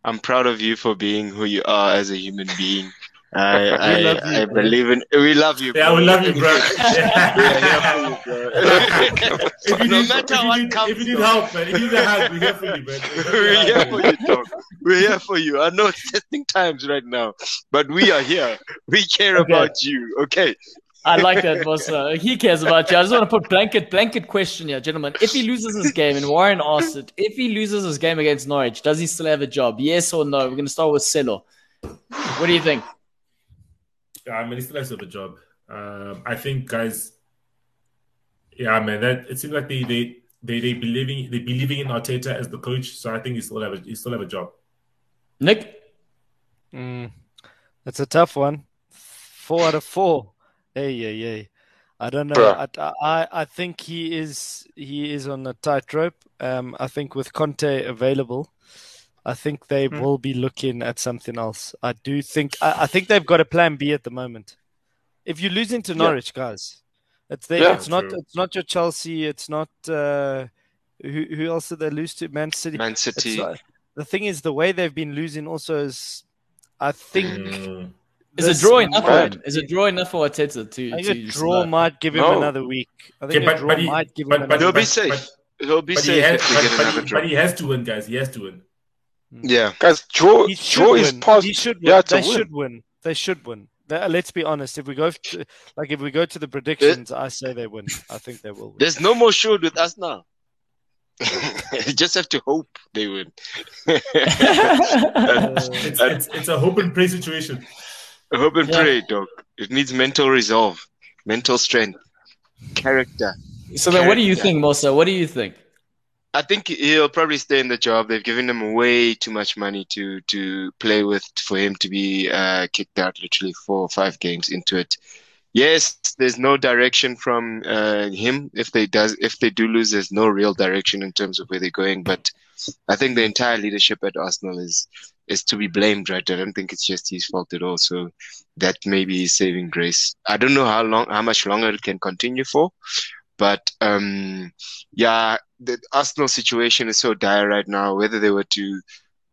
I'm proud of you for being who you are as a human being. I I, love you, I believe in. We love you. Yeah, we love you, bro. If If you no need, matter if you need, comes, if you need help, man, if you need a hand, we're here for you, man. We're here for you, dog. We're here for you. I know it's testing times right now, but we are here. We care Okay. about you. Okay. I like that, boss. Uh, he cares about you. I just want to put blanket blanket question here, gentlemen. If he loses his game, and Warren asked it, if he loses his game against Norwich, does he still have a job? Yes or no? We're going to start with Selo. What do you think? Yeah, I mean, he still has to a job. Um, I think, guys. Yeah, man, that it seems like they they they they believing they believing in Arteta as the coach, so I think he still have a he still have a job. Nick? Mm, that's a tough one. Four out of four. Hey, yeah, yeah. I don't know. I, I, I think he is he is on a tightrope. Um, I think with Conte available, I think they Hmm. will be looking at something else. I do think I, I think they've got a plan B at the moment. If you're losing to Yeah. Norwich, guys, it's there. Yeah. it's not. It's not your Chelsea. It's not. Uh, who who else did they lose to? Man City. Man City. not- the thing is, the way they've been losing also is, I think. Mm. Is a draw enough for him? Is a draw enough for Arteta to, I to a draw survive? might give him No. another week. I Okay, think but- a draw but he- might give but- him but- another He'll be safe. but- He'll be But he, safe has, but, but, another he, draw. but he has to win, guys. He has to win. Yeah. Guys, draw, He should draw is win. He should win. Yeah, they win. should win. They should win. They- let's be honest. If we go to, like if we go to the predictions, I say they win. I think they will win. There's no more shoot with us now. you just have to hope they win. Uh, It's, it's, it's a hope and pray situation. hope and Yeah. pray, dog. It needs mental resolve, mental strength, character. so then, what do you think, Mosa? What do you think? I think he'll probably stay in the job. They've given him way too much money to to play with for him to be uh, kicked out literally four or five games into it. Yes, there's no direction from uh, him. If they does if they do lose, there's no real direction in terms of where they're going. But I think the entire leadership at Arsenal is is to be blamed, right? I don't think it's just his fault at all. So that may be saving grace. I don't know how long, how much longer it can continue for, but um, yeah, the Arsenal situation is so dire right now. Whether they were to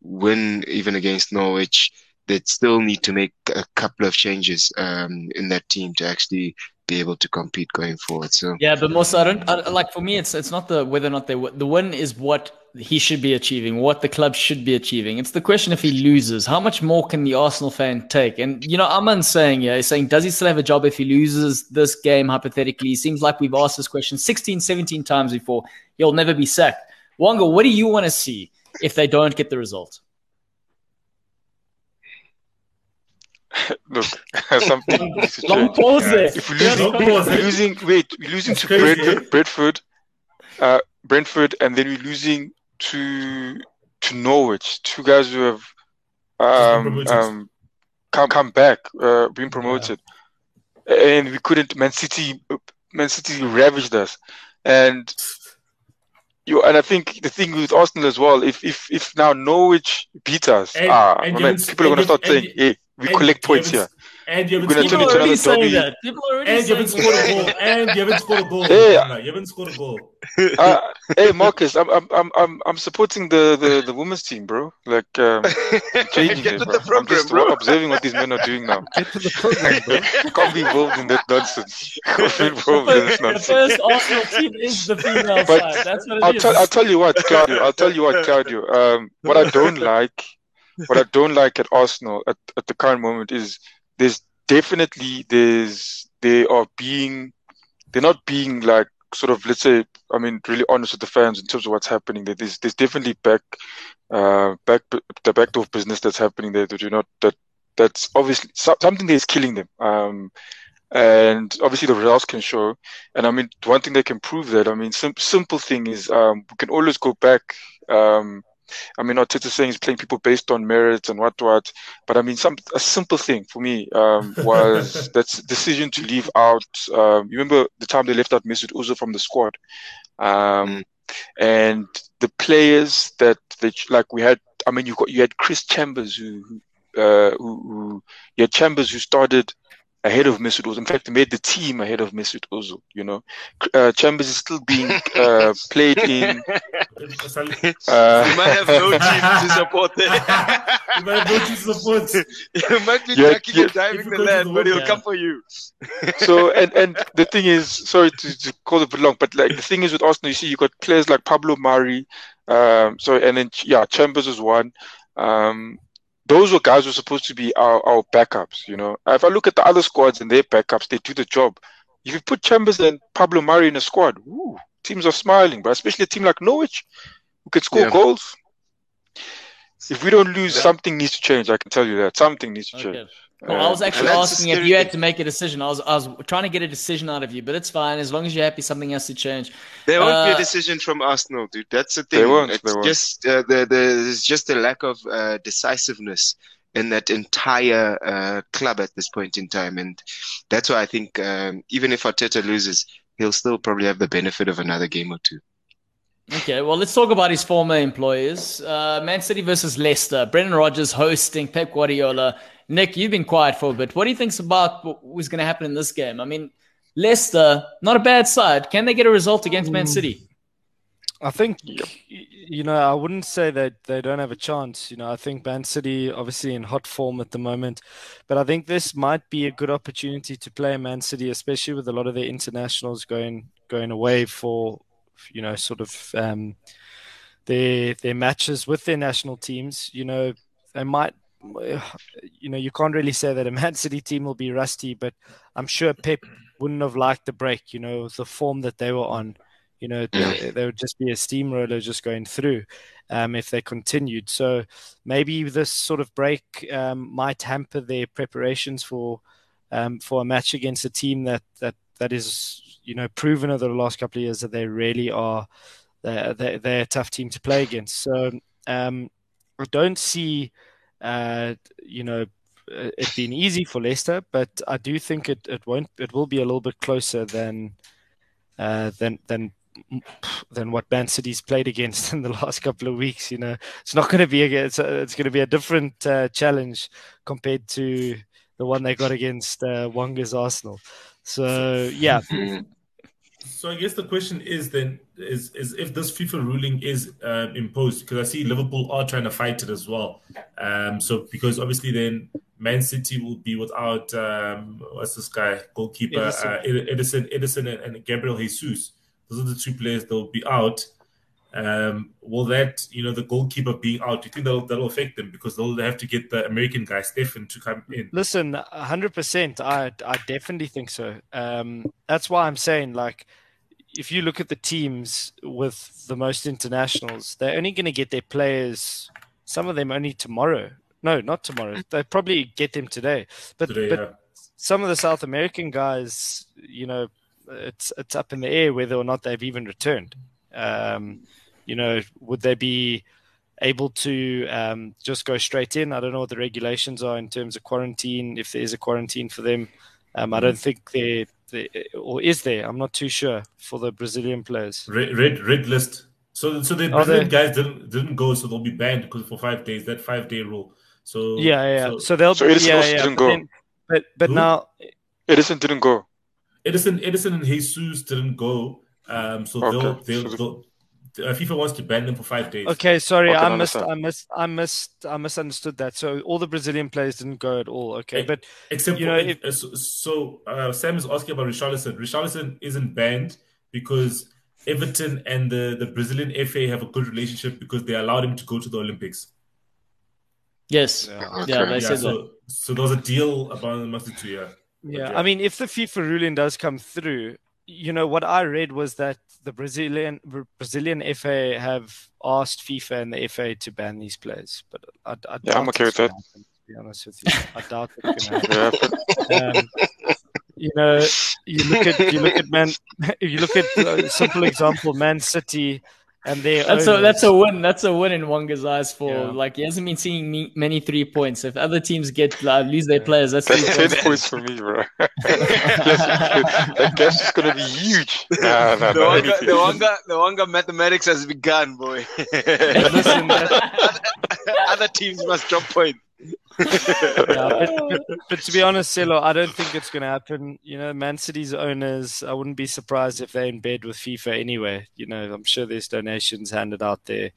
win even against Norwich, they'd still need to make a couple of changes um, in that team to actually be able to compete going forward. So Yeah, but Mosa, I don't I, like. For me, it's it's not the whether or not they win. The win is what he should be achieving, what the club should be achieving. It's the question if he loses, how much more can the Arsenal fan take? And you know, Aman's saying, yeah, he's saying, does he still have a job if he loses this game hypothetically? It seems like we've asked this question 16, 17 times before. He'll never be sacked. Wanga, what do you want to see if they don't get the result? Look, something Long pause there. If we're Yeah, losing, long we're losing, wait, we're losing That's to Brentford? Brentford, uh, Brentford, and then we're losing to to Norwich. Two guys who have um, um come come back, uh, been promoted, and we couldn't. Man City, Man City ravaged us, and you and I think the thing with Arsenal as well, if if if now Norwich beat us, And- ah, and man, people are gonna start and saying, "Hey, we collect points here." And you haven't gonna People turn are into scored, already another saying that. People are already and you haven't saying scored a goal. And you haven't scored a goal. Hey. Ghana. You haven't scored a goal. Uh, hey, Marcus, I'm I'm I'm I'm I'm supporting the the the women's team, bro. Like um, changing Get it, with bro. the program, I'm just bro. observing what these men are doing now. Get to the program, bro. Can't be involved in that nonsense. Can't be involved in this The nonsense. first Arsenal team is the female But side. That's what I'll it is. tell I'll tell you what, Claudio. I'll tell you what, Claudio. Um, what I don't like, what I don't like at Arsenal at, at the current moment is there's definitely there's they are being they're not being like sort of let's say I mean really honest with the fans in terms of what's happening there. There's there's definitely back uh back the backdoor business that's happening there that you're not that that's obviously something that is killing them. Um and obviously the results can show. And I mean, one thing they can prove that, I mean, sim- simple thing is um, we can always go back. Um, I mean, Arteta saying he's playing people based on merits and what what, but I mean, some a simple thing for me um, was that decision to leave out. Um, you remember the time they left out Mesut Ozil from the squad, um, and the players that they like we had. I mean, you got you had Chris Chambers who, who, uh, who, who you had Chambers who started ahead of Mesut Ozil. In fact, he made the team ahead of Mesut Ozil. You know, uh, Chambers is still being uh, played in. Uh, You might have no team to support there. You might have no team to support. you might be Yeah, ducking yeah. and diving the go land, the but he'll world, come for you. so and and the thing is, sorry to, to call it a bit long, but like the thing is with Arsenal, you see, you got players like Pablo Mari, um, sorry, and then yeah, Chambers is one. Um, those were guys who were supposed to be our, our backups. You know, if I look at the other squads and their backups, they do the job. If you put Chambers and Pablo Mari in a squad, woo, teams are smiling, but especially a team like Norwich, who can score Yeah. goals. If we don't lose, Yeah. something needs to change. I can tell you that something needs to Okay. Change. Well, I was Uh, actually And that's the asking if you had to make a decision. I was, I was trying to get a decision out of you, but it's fine as long as you're happy. Something has to change. There won't be Uh, a decision from Arsenal, dude. That's the There thing. won't, It's there won't. just uh, the, the, there's just a lack of uh, decisiveness in that entire uh, club at this point in time, and that's why I think um, even if Arteta loses, he'll still probably have the benefit of another game or two. Okay, well, let's talk about his former employers. Uh, Man City versus Leicester. Brendan Rodgers hosting Pep Guardiola. Nick, you've been quiet for a bit. What do you think about what was going to happen in this game? I mean, Leicester, not a bad side. Can they get a result against Man City? I think you know I wouldn't say that they don't have a chance. You know I think Man City obviously in hot form at the moment, but I think this might be a good opportunity to play Man City, especially with a lot of their internationals going going away for you know sort of um, their their matches with their national teams. You know they might. You know, you can't really say that a Man City team will be rusty, but I'm sure Pep wouldn't have liked the break. You know, the form that they were on. You know, they, they would just be a steamroller just going through um, if they continued. So maybe this sort of break um, might hamper their preparations for um, for a match against a team that that that is you know proven over the last couple of years that they really are they're, they're, they're a tough team to play against. So um, I don't see uh, you know it being easy for Leicester, but I do think it, it won't it will be a little bit closer than uh, than than than what Man City's played against in the last couple of weeks. You know, it's not going to be a, it's, a, it's going to be a different uh, challenge compared to the one they got against uh, Arsenal. So yeah, So I guess the question is then is is if this FIFA ruling is uh, imposed because I see Liverpool are trying to fight it as well. Um, so because obviously then Man City will be without um, what's this guy goalkeeper Ederson. uh, Ederson Ederson and, and Gabriel Jesus. Those are the two players that will be out. Um, will that you know the goalkeeper being out? Do you think that'll that'll affect them because they'll have to get the American guy Steffen to come in? Listen, hundred percent. I I definitely think so. Um, that's why I'm saying like, if you look at the teams with the most internationals, they're only going to get their players. Some of them only tomorrow. No, not tomorrow. They probably get them today. But Today, but yeah. some of the South American guys, you know, it's it's up in the air whether or not they've even returned. Um, you know, would they be able to um, just go straight in? I don't know what the regulations are in terms of quarantine. If there is a quarantine for them, um, I don't think they, there or is there. I'm not too sure for the Brazilian players. Red, red red list. So, so the Brazilian they- guys didn't didn't go, so they'll be banned because for five days. That five day rule. So Yeah, yeah. So, So they'll So Ederson yeah, also yeah. didn't But, go. then, but but Who? now Ederson didn't go. Ederson, Ederson, and Jesus didn't go. Um, so Okay. they'll, they'll, So they'll uh, FIFA wants to ban them for five days. Okay, sorry, Okay, I I missed. I missed, I missed, I misunderstood that. So all the Brazilian players didn't go at all. Okay, Eh, but Except You for, know, if- uh, so, so uh, Sam is asking about Richarlison. Richarlison isn't banned because Everton and the, the Brazilian FA have a good relationship because they allowed him to go to the Olympics. Yes. Yeah. Yeah, Okay. they yeah, said that. so so there was a deal about the two. Yeah, yeah, yeah. I mean, if the FIFA ruling does come through, you know, what I read was that the Brazilian Brazilian FA have asked FIFA and the FA to ban these players, but I, I Yeah, I'm okay with gonna happen, to be honest with you, I doubt it's going to happen. Um, you know, you look at you look at man, if you look at a simple example, Man City, and their That's a that's a win. That's a win in Wonga's eyes for Yeah. like he hasn't been seeing me, many three points. If other teams get uh, lose their players, that's that's three 10 points. points for me, bro. that guess is going to be huge. Nah, nah, The nah, Wanga, the Wanga, the Wanga mathematics has begun, boy. Listen, that- Other teams must drop points. Yeah, but, but, to be honest, Celo, I don't think it's going to happen. You know, Man City's owners, I wouldn't be surprised if they're in bed with FIFA anyway. You know, I'm sure there's donations handed out there,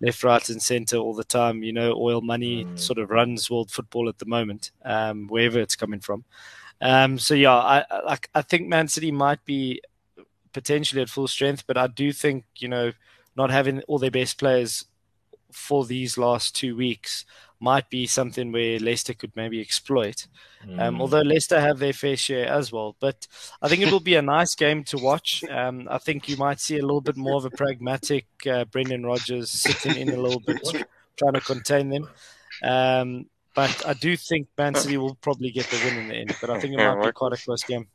left, right, and centre all the time. You know, oil money sort of runs world football at the moment, um, wherever it's coming from. Um, so yeah, I I- I think Man City might be potentially at full strength, but I do think you know not having all their best players for these last two weeks might be something where Leicester could maybe exploit. Um, although Leicester have their fair share as well, but I think it will be a nice game to watch. Um, I think you might see a little bit more of a pragmatic uh, Brendan Rodgers sitting in a little bit, trying to contain them. Um, but I do think Man City will probably get the win in the end. But I think it might be quite a close game.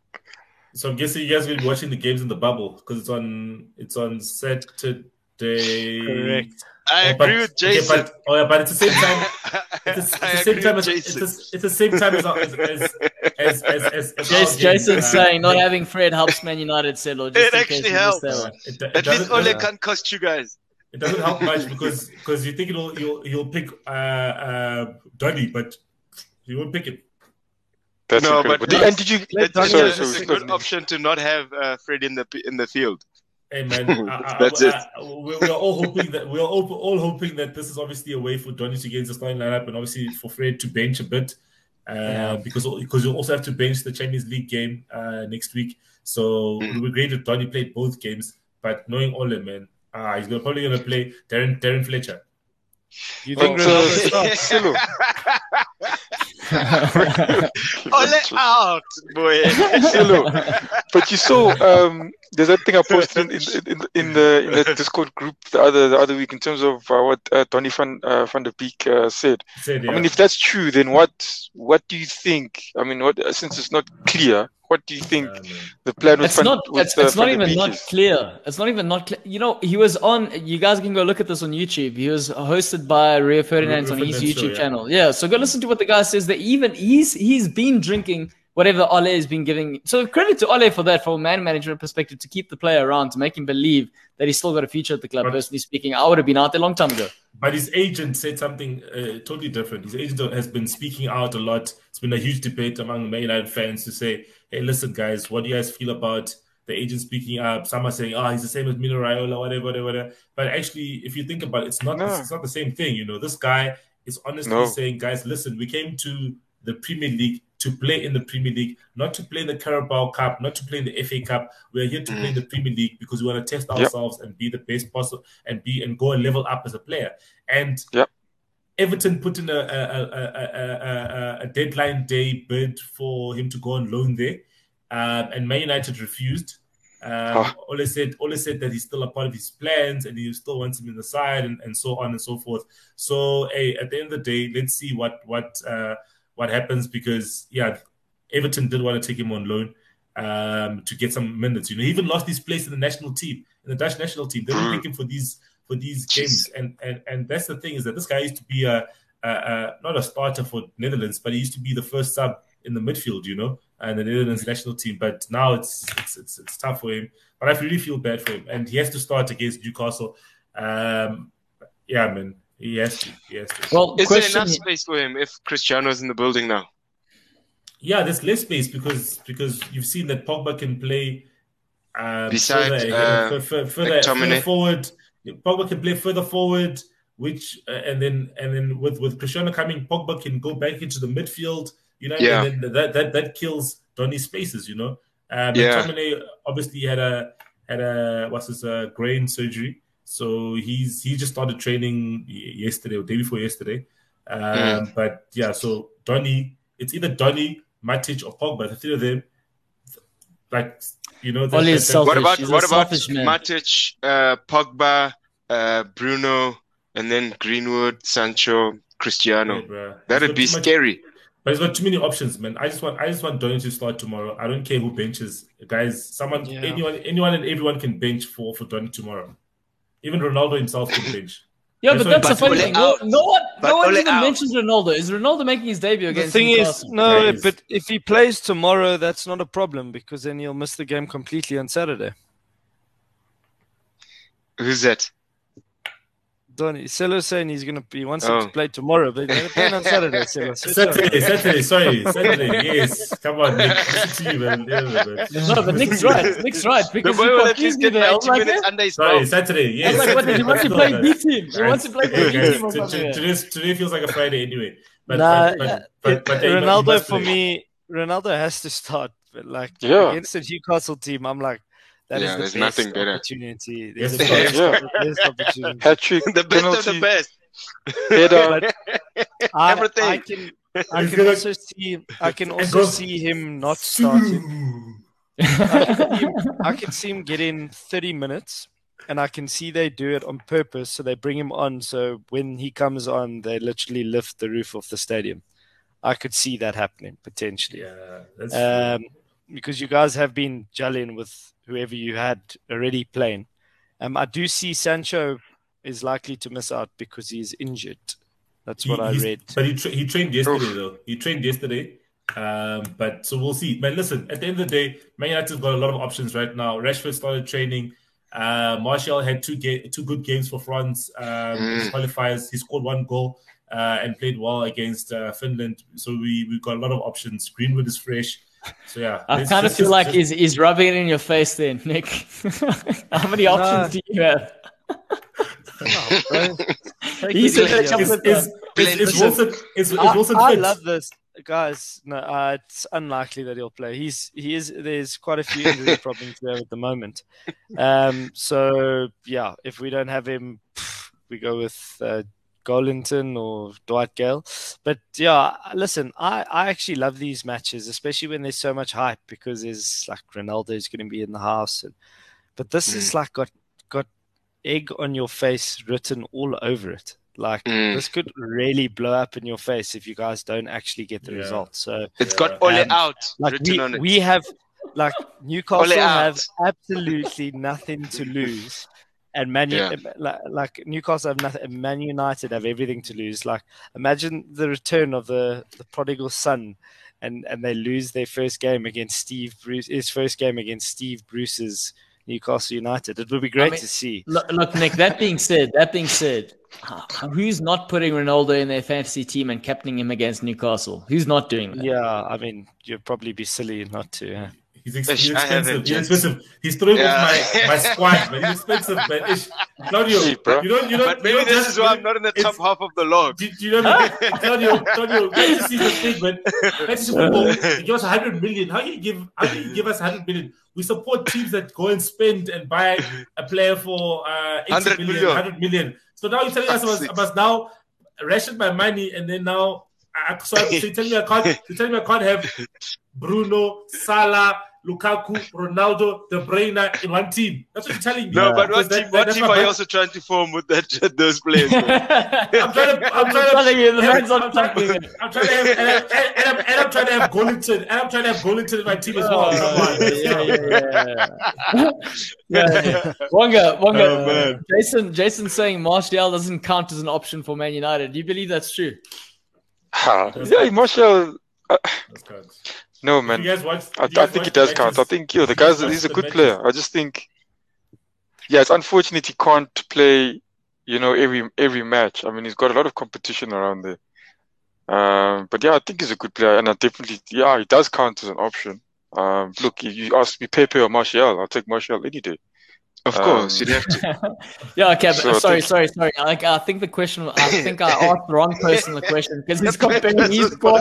So I'm guessing you guys will be watching the games in the bubble because it's on it's on Saturday. Correct. I Oh, but- agree with okay, Jason. but, oh yeah, but it's the same time. It's, the- I it's the same agree time with as it's, Jason. the- it's the same time as as as as, as, as, as Jason. Jason's Uh, saying not having Fred helps Man United settle. Just It actually case you missed helps. that one. it, it At least doesn't- Ole uh, can't cost you guys. It doesn't help much because because you think it'll you'll you'll pick uh uh Donny, but you won't pick it. That's No, incredible. but and did you? It's, Donny it's sorry, a, sorry, it's a sorry. good option to not have uh, Fred in the in the field. Hey man, I, I, That's I, it. I, we're, we're all hoping that we're all, all hoping that this is obviously a way for Donny to get into the starting lineup and obviously for Fred to bench a bit, uh, Yeah. because because you also have to bench the Chinese League game uh, next week. So it would be great if Donny played both games. But knowing Ole, man, ah, he's gonna, probably gonna play Darren Darren Fletcher. You think Oh, Ronaldo so- starts? Silo. Ole out, boy. Silo. But you saw, um, there's that thing I posted in, in, in, in the in the Discord group the other the other week in terms of uh, what uh, Donny van uh, van der Beek uh, said. He said, I mean, if that's true, then what what do you think? I mean, what since it's not clear, what do you think Yeah, the plan with It's Van, not. with, It's, uh, it's not even not clear. It's not even not clear. You know, he was on. You guys can go look at this on YouTube. He was hosted by Rio Ferdinand Rio on his Ferdinand show, YouTube yeah. channel. Yeah, so go listen to what the guy says. That even he's he's been drinking whatever Ole has been giving. So credit to Ole for that, from a man management perspective, to keep the player around, to make him believe that he's still got a future at the club. But- personally speaking, I would have been out there a long time ago. But his agent said something uh, totally different. His agent has been speaking out a lot. It's been a huge debate among Man United fans to say, "Hey, listen, guys, what do you guys feel about the agent speaking up?" Some are saying, "Oh, he's the same as Mino Raiola, whatever, whatever." whatever. But actually, if you think about it, it's not. No. It's not the same thing. You know, this guy is honestly No. saying, "Guys, listen, we came to the Premier League." To play in the Premier League, not to play in the Carabao Cup, not to play in the FA Cup. We're here to play in the Premier League because we want to test Yep. ourselves and be the best possible and be and go a level up as a player. And Yep. Everton put in a, a, a, a, deadline day bid for him to go on loan there, um, and Man United refused. Um. Ole said Ole said that he's still a part of his plans and he still wants him in the side and, and so on and so forth. So hey, at the end of the day, let's see what what uh, what happens because yeah, Everton did want to take him on loan um, to get some minutes. You know, he even lost his place in the national team, in the Dutch national team. They didn't pick him for these for these games, and and and that's the thing is that this guy used to be a, a, a not a starter for Netherlands, but he used to be the first sub in the midfield. You know, and the Netherlands national team. But now it's it's it's, it's tough for him. But I really feel bad for him, and he has to start against Newcastle. Um, yeah, man, he has to. He has to. Well, Is there enough space for him if Cristiano's in the building now? Yeah, there's less space because because you've seen that Pogba can play um, Beside, further, uh, further, further, further McTominay. forward. Pogba can play further forward, which uh, and then and then with with Cristiano coming, Pogba can go back into the midfield. You know, Yeah. and then that that that kills Donny's spaces. You know, um, Yeah. McTominay obviously had a had a what's his uh, brain surgery, so he's he just started training yesterday or day before yesterday. Um, Mm. But yeah, so Donny, it's either Donny, Matic, or Pogba. The three of them, like you know, that, Oli that- is that- selfish. What about He's what about selfish man. Matic, uh, Pogba, uh, Bruno, and then Greenwood, Sancho, Cristiano? Yeah. That'd be got too much- scary. But he's got too many options, man. I just want I just want Donny to start tomorrow. I don't care who benches. Guys, someone Yeah. anyone anyone and everyone can bench for for Donny tomorrow. Even Ronaldo himself could bench. Yeah, That's but why- that's the but funny thing. No, no one, But no one even out. mentions Ronaldo. Is Ronaldo making his debut against? The against thing is, no, Guys. but if he plays tomorrow, that's not a problem because then he'll miss the game completely on Saturday. Who's that? Donny, Celo's saying he's gonna he wants him Oh. to play tomorrow, but they're playing on Saturday. Celo. Saturday, Saturday, sorry, Saturday. Yes, come on, Nick. You, man. Yeah, man. No, but Nick's right. Nick's right The because boy you will at confused least me get there. I was 90 like, minutes under his Sorry, belt. Saturday. I Yes, was like, what, Saturday. he wants to play B team. He wants to play B team or t- something. t- Today feels like a Friday anyway. But, Nah, but, but, but, but, but Ronaldo for me, Ronaldo has to start. But like Yeah. against the Newcastle team, I'm like, that is Yeah, the there's best nothing better. opportunity. Yes, There's it the is. best, the best opportunity. Hat trick, The best of the penalty, best. header. I, Everything. I can, I can gonna- also see, I can also see him not starting. I can, see him, I can see him get in 30 minutes, and I can see they do it on purpose. So they bring him on. So when he comes on, they literally lift the roof of the stadium. I could see that happening potentially. Yeah, that's Um, because you guys have been gelling with whoever you had already playing. Um, I do see Sancho is likely to miss out because he's injured. That's what He- I read. But he tra- he trained yesterday though. He trained yesterday. Um, but so we'll see. But listen. At the end of the day, Man United's got a lot of options right now. Rashford started training. Uh, Martial had two ga- two good games for France. Um, Mm. qualifiers. He scored one goal uh, and played well against uh, Finland. So we we got a lot of options. Greenwood is fresh. So yeah, I kind of feel just- like just- he's, he's rubbing it in your face then, Nick. How many options do you have? Bro. Take He it said easy, that Is, yeah. chocolate is, is, is Listen, Wilson is, is I, Wilson I love this, guys. No, uh, it's unlikely that he'll play. He's he is. There's quite a few injury problems there at the moment. Um, so yeah, if we don't have him, pff, we go with uh, Joelinton or Dwight Gayle. But yeah, listen, I I actually love these matches, especially when there's so much hype because there's like Ronaldo's going to be in the house, and but this is like got got egg on your face written all over it. Like Mm. this could really blow up in your face if you guys don't actually get the Yeah. result. So It's Yeah. got Ole Um, out like written we, on it. we have like Newcastle have absolutely nothing to lose. And Man, Yeah. like, like Newcastle have nothing. Man United have everything to lose. Like imagine the return of the, the prodigal son, and and they lose their first game against Steve Bruce. His first game against Steve Bruce's Newcastle United. It would be great mean, to see. Look, look, Nick. That being said, that being said, who's not putting Ronaldo in their fantasy team and captaining him against Newcastle? Who's not doing that? Yeah, I mean, you'd probably be silly not to. yeah. He's, ex- Ish, he's expensive. He's expensive. He's throwing Yeah. off my, my squad, man. He's expensive, man. Ish. Claudio, Hey, bro. you don't, you don't, But you maybe don't this just, is why I'm not in the top half of the log. Do, do you know what I mean? Claudio, Claudio, fantasy is a thing, man. Fantasy football, you give us 100 million. How do you give, how do you give us 100 million? We support teams that go and spend and buy a player for uh, 80 100 million, million. 100 million. So now you're telling us I must, I must now ration my money and then now, I, so, so you tell me I can't, you tell me I can't have Bruno, Salah, Lukaku, Ronaldo, De Bruyne in one team. That's what you're telling me. No, but what team, that- what team my are you also trying to form with that those players? bro? I'm trying to. I'm trying to. telling you, the and man's not I'm trying, talking. I'm trying to have, and, I'm- and, and, I'm, and I'm trying to have Joelinton, and I'm trying to have Joelinton in my team as well. Come on, let's yeah, go. yeah, yeah. yeah. Wonga, Wonga. Oh, man. Jason, Jason saying Martial doesn't count as an option for Man United. Do you believe that's true? Ah, yeah, Martial. Let's go. No, man. You guys watch, I, you I guys think it does count. I think yo, the guy's he's a good matches? player. I just think, yeah, it's unfortunate he can't play you know, every every match. I mean, he's got a lot of competition around there. Um, but yeah, I think he's a good player, and I definitely, yeah, he does count as an option. Um, look, if you ask me Pepe or Martial, I'll take Martial any day. Of course, Um, you'd have to. yeah, okay. But, So I sorry, think- sorry, sorry. Like, I think the question. I think I asked the wrong person the question because he's comparing his score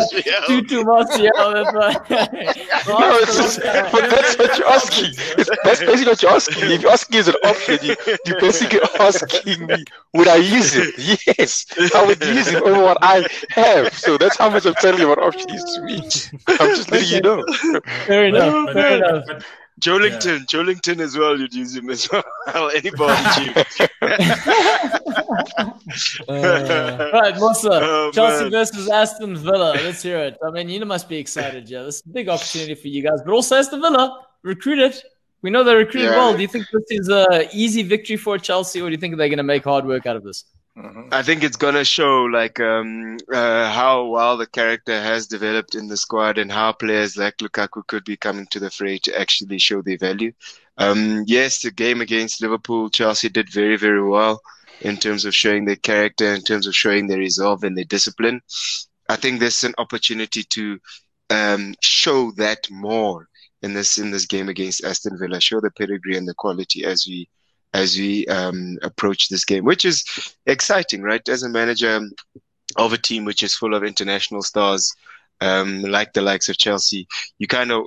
two to Martial. That's why. No, it's just, but that's what you're asking. It's, that's basically what you're asking. If you're asking is an option, you, you're basically asking me, would I use it? Yes, I would use it over what I have. So that's how much I'm telling you what option is to me. I'm just letting you know. Fair enough. Fair enough. Joelinton, Joelinton as well. You'd use him as well. Anybody. Uh, right, Musa. Oh, Chelsea man. versus Aston Villa. Let's hear it. I mean, you must be excited, yeah. This is a big opportunity for you guys, but also Aston Villa recruited. We know they're recruited Yeah. well. Do you think this is a easy victory for Chelsea, or do you think they're going to make hard work out of this? I think it's gonna show like um, uh, how well the character has developed in the squad and how players like Lukaku could be coming to the fray to actually show their value. Um, yes, the game against Liverpool, Chelsea did very, very well in terms of showing their character, in terms of showing their resolve and their discipline. I think there's an opportunity to um, show that more in this in this game against Aston Villa. Show the pedigree and the quality as we as we um, approach this game, which is exciting, right? As a manager of a team which is full of international stars, um, like the likes of Chelsea, you kind of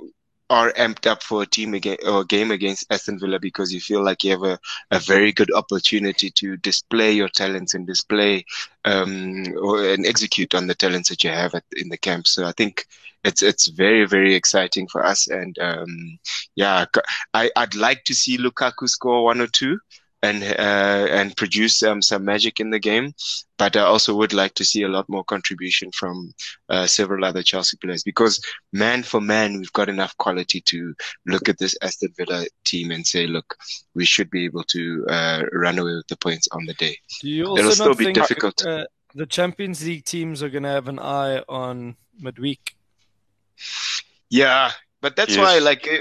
are amped up for a team again or game against Aston Villa because you feel like you have a, a very good opportunity to display your talents and display um, or, and execute on the talents that you have at, in the camp. So I think it's it's very very exciting for us, and um, yeah, I, I'd like to see Lukaku score one or two and uh, and produce um, some magic in the game. But I also would like to see a lot more contribution from uh, several other Chelsea players because man for man, we've got enough quality to look at this Aston Villa team and say, look, we should be able to uh, run away with the points on the day. It'll still be think difficult. uh, the Champions League teams are going to have an eye on midweek? Yeah, but that's Yes. why, like, e-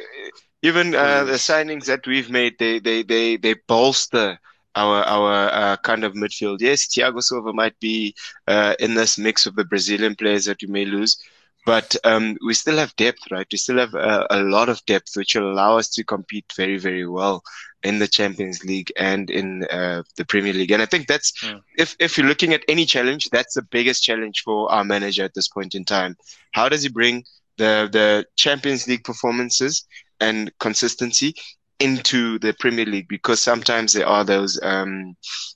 even uh, the signings that we've made, they they they they bolster our our uh, kind of midfield. Yes, Thiago Silva might be uh, in this mix of the Brazilian players that you may lose, but um, we still have depth, right? We still have a, a lot of depth, which will allow us to compete very very well in the Champions League and in uh, the Premier League. And I think that's Mm. if if you're looking at any challenge, that's the biggest challenge for our manager at this point in time. How does he bring the the Champions League performances and consistency into the Premier League because sometimes there are those um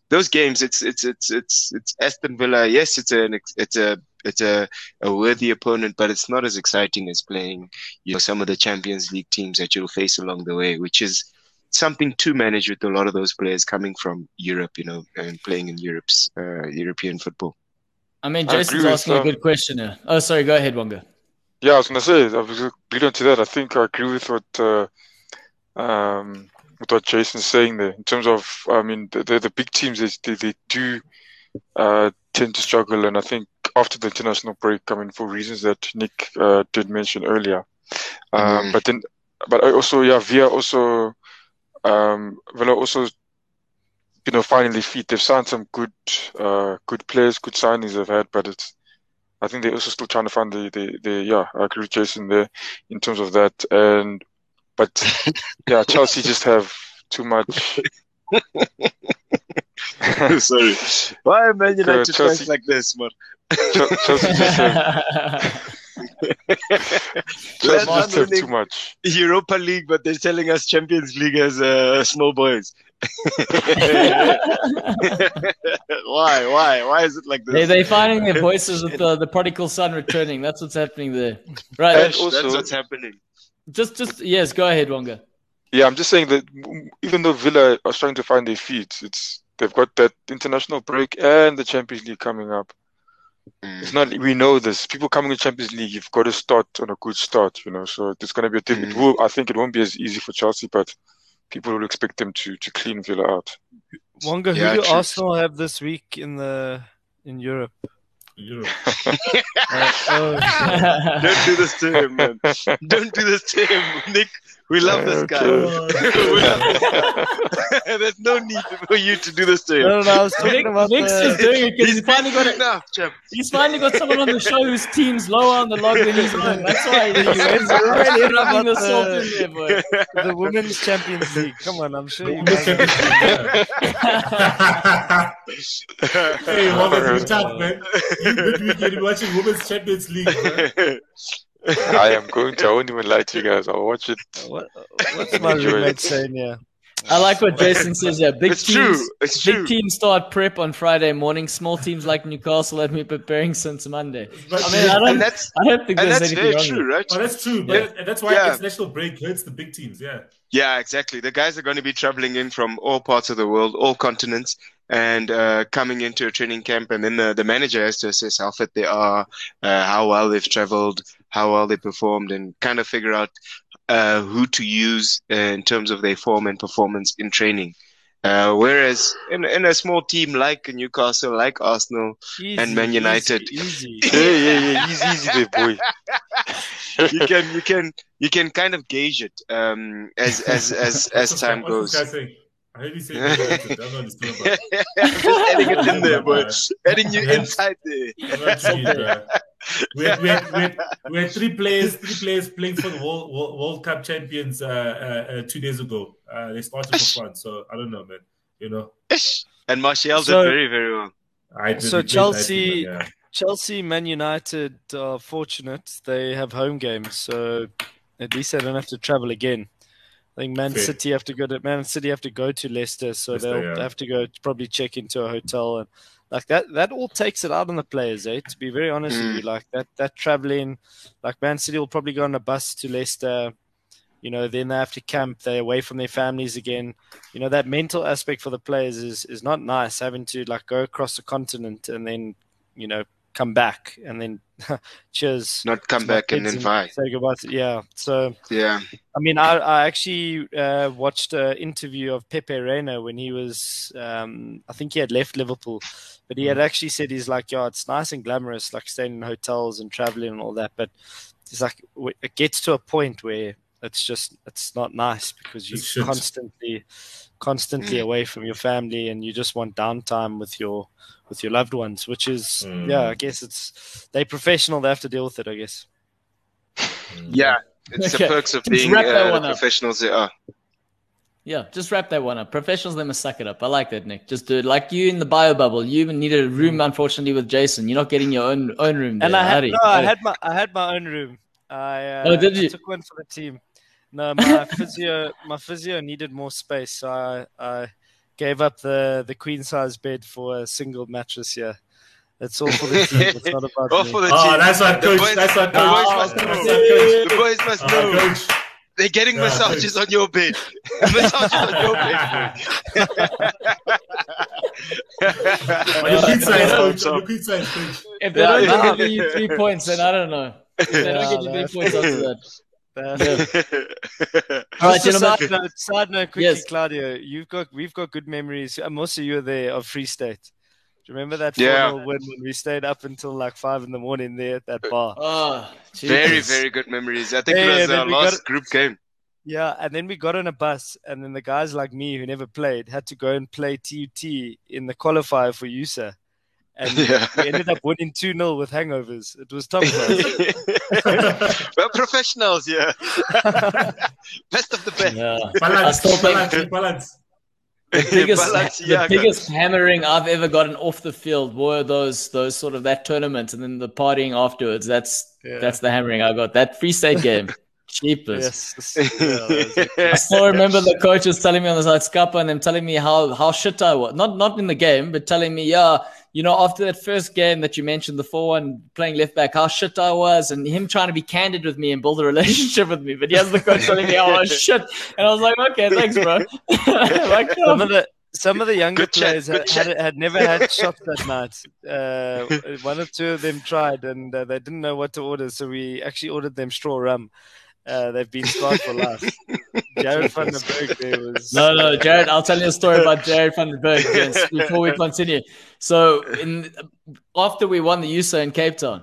those games it's it's it's it's it's Aston Villa yes it's an it's a it's a, a worthy opponent but it's not as exciting as playing you know some of the Champions League teams that you'll face along the way which is something to manage with a lot of those players coming from Europe you know and playing in Europe's uh, European football I mean, I Jason's agree with, asking a um, good question here. Oh, sorry. Go ahead, Wonga. Yeah, I was gonna say, I was lead on to that. I think I agree with what uh, um, with what Jason's saying there. In terms of, I mean, the the, the big teams they, they do uh, tend to struggle, and I think after the international break, I mean, for reasons that Nick uh, did mention earlier. Um, Mhm. But then, but I also, yeah, Via also, um, Villa also, you know, finally feet. They've signed some good, uh, good players, good signings they've had, but it's. I think they're also still trying to find the, the, the yeah, I agree with Jason there in terms of that. And but yeah, Chelsea just have too much. sorry why Man United Chelsea- like this man Chel- Chelsea just have, Chelsea just have too much. Europa League, but they're telling us Champions League as uh, small boys. why? Why? Why is it like this? they they finding their voices with the, the prodigal son returning. That's what's happening there. Right. And That's what's happening. just just yes. Go ahead, Wonga. Yeah, I'm just saying that even though Villa are trying to find their feet, it's they've got that international break and the Champions League coming up. Mm. It's not we know this. People coming to Champions League, you've got to start on a good start, you know. So it's going to be a thing. It Mhm. will, I think it won't be as easy for Chelsea, but people will expect them to to clean Villa out. Wonga, Yeah, who do true. Arsenal have this week in the in Europe? Europe. Uh, oh. Don't do this to him, man. Don't do this to him, Nick. We love this guy. Love this guy. There's no need for you to do this to him. no, no, I was talking Nick, about Nick's just the, doing it because he's finally got busy it. now. He's finally got someone on the show whose team's lower on the log than his own. That's why he's You really right rubbing the salt in there, boy. the Women's Champions League. Come on, I'm sure you Women's guys. hey, Robert, you tough, man. You midweek, you'll be watching Women's Champions League, man. I am going to. I won't even lie to you guys. I'll watch it. What, what's my Enjoy it. roommate saying here? I like what Jason says. Yeah, big It's teams. true. It's Big true. teams start prep on Friday morning. Small teams like Newcastle have been preparing since Monday. But, I mean, I don't, And that's I don't think and there's that's anything very wrong true, right? oh, that's true. But and that's why Yeah. international break hurts the big teams. Yeah. Yeah, exactly. The guys are going to be traveling in from all parts of the world, all continents, and uh, coming into a training camp. And then the, the manager has to assess how fit they are, uh, how well they've traveled, how well they performed, and kind of figure out uh, who to use uh, in terms of their form and performance in training. Uh, whereas in, in a small team like Newcastle, like Arsenal, Easy, And Man United. Easy. easy. Yeah, yeah, yeah. Easy, easy there, boy. you can you can you can kind of gauge it um, as as as as time this guy- what's goes. This guy saying? I heard you say United. I'm not understanding about. I'm just adding it in there, boy. Adding you Yeah. inside there. I'm not seeing it, we, had, we, had, we, had, we had three players, three players playing for the World, World, World Cup champions uh, uh, uh, two days ago. Uh, they started for France, so I don't know, man. You know, And Martial did So- very, very well. I did So it Chelsea- nicely, yeah. Chelsea, Man United are fortunate. They have home games, so at least they don't have to travel again. I think Man Fair. City have to go to Man City have to go to Leicester, so Leicester, they'll yeah. have to go probably check into a hotel and like that. That all takes it out on the players, eh? To be very honest with Mm. you, like that that traveling, like Man City will probably go on a bus to Leicester. You know, then they have to camp. They're away from their families again. You know, that mental aspect for the players is is not nice. Having to like go across the continent and then, you know, come back and then cheers. Not come back and then fight. Say goodbye. To, yeah. So Yeah. I mean, I, I actually uh, watched an interview of Pepe Reina when he was, um, I think he had left Liverpool, but he had actually said he's like, yeah, it's nice and glamorous, like staying in hotels and traveling and all that. But it's like it gets to a point where it's just it's not nice because you're constantly, constantly Mm. away from your family and you just want downtime with your with your loved ones, which is Mm. yeah, I guess it's they professional, they have to deal with it, I guess. Yeah. It's Okay, the perks of just being wrap that uh, the one up. professionals they are. Yeah, just wrap that one up. Professionals, they must suck it up. I like that, Nick. Just do it. Like you in the bio bubble. You even need a room, unfortunately, with Jason. You're not getting your own own room. There. And I had Hurry. no, I had my I had my own room. I uh, Oh, did I you? took one for the team. No, my physio my physio needed more space, so I, I gave up the the queen size bed for a single mattress here. It's all for the team. It's not about All me. for the team. Oh, team. that's what The coach. boys- That's what the coach. boys Oh, must know. The boys must Oh, know. coach. They're getting Yeah, massages on your bed. massages on your bed. On your queen size, coach. On your queen size, coach. If they Yeah, don't yeah. give you three points, then I don't know. If they don't Yeah, get you three points after that. Uh, All right, just gentlemen. side note, side note quickly, Yes. Claudio. You've got we've got good memories. Most of you were there of Free State. Do you remember that Yeah. 4 win when we stayed up until like five in the morning there at that bar? Oh, very, very good memories. I think Yeah, it was then our last got- group game. Yeah, and then we got on a bus, and then the guys like me who never played had to go and play TUT in the qualifier for USA. And Yeah. we ended up winning 2 0 with hangovers. It was tough. We're professionals, yeah. Best of the best. Yeah. I Balance, balance, balance. the biggest, the Balenciaga. biggest hammering I've ever gotten off the field were those those sort of that tournament and then the partying afterwards. That's Yeah. that's the hammering I got. That free state game, cheapest. yes. Yeah, I still remember the coach was telling me on the side, Scupper, and them telling me how how shit I was. Not not in the game, but telling me, yeah, you know, after that first game that you mentioned, the four one playing left back, how shit I was, and him trying to be candid with me and build a relationship with me. But he has the coach telling me, oh shit, and I was like, okay, thanks, bro. like, some of the some of the younger Good players good had, had, had never had shots that night. Uh, one or two of them tried, and uh, they didn't know what to order, so we actually ordered them Stroh rum. Uh, they've been scarred for life. Jared van der Berg there was. No, no, Jared. I'll tell you a story about Jared van der Berg yes, before we continue. So, in after we won the USA in Cape Town,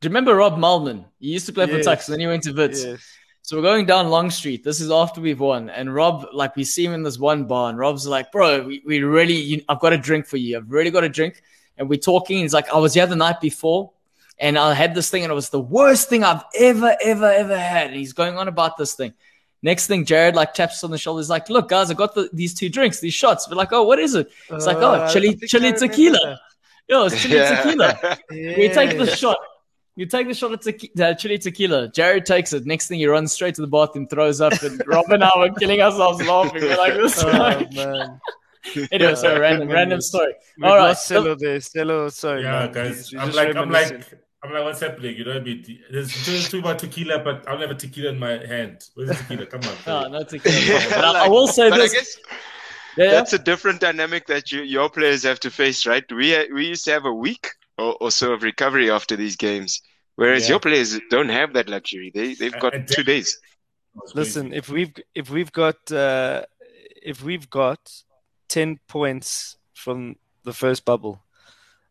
do you remember Rob Malman? He used to play for Yes. Tuks, then he went to Wits. Yes. So we're going down Long Street. This is after we've won, and Rob, like, we see him in this one bar, and Rob's like, "Bro, we, we really, you, I've got a drink for you. I've really got a drink." And we're talking. He's like, "I was here the night before, and I had this thing, and it was the worst thing I've ever, ever, ever had." And he's going on about this thing. Next thing, Jared like taps on the shoulder. He's like, "Look, guys, I got the, these two drinks, these shots." We're like, "Oh, what is it?" It's like, Uh, "Oh, chili, chili tequila." Yo, it's chili Yeah. tequila. that. We take the shot. You take the shot of tequi- uh, chili tequila. Jared takes it. Next thing, he runs straight to the bathroom, throws up, and Rob and I were killing ourselves laughing. We're like, this. Oh, guy. man. anyway, so random, random story. We've All right, lost Celo there. Celo, sorry, Yeah, man. guys. He's I'm like, I'm reminiscing. like, I'm like, what's happening? You know what I mean? There's two, two about tequila, but I'll never tequila in my hand. Where's the tequila? Come on. No, bro. no tequila. But I, I will say but this. I guess yeah, yeah. that's a different dynamic that you, your players have to face, right? We we used to have a week or, or so of recovery after these games, whereas Yeah. your players don't have that luxury. They they've And- got and two days. Listen, if we've if we've got uh, if we've got ten points from the first bubble,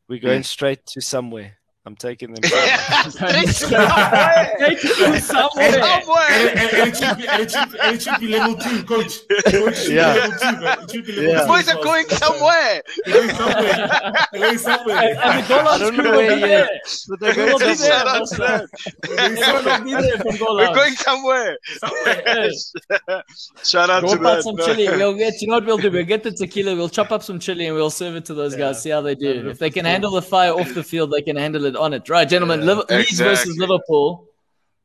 we're going straight to somewhere. I'm taking them. Straight somewhere. Take it somewhere. Somewhere. And, and, and, it should be, and, it should, and it should be level two, coach. coach Yeah. be level two, man. It should be level Yeah. two. Boys are going somewhere. Going somewhere. Going somewhere. And, and the goal I line don't crew know where be yet. there. But they're We'll going be somewhere. there. Shout out That's to right. them. Everyone will be there from goal We're going somewhere. Shout out to up that. some chili. We'll get. You know what we'll do? We'll get the tequila. We'll chop up some chili and we'll serve it to those guys. See how they do. If they can handle the fire off the field, they can handle it on it. Right, gentlemen. Yeah, Liv- Leeds versus. Liverpool.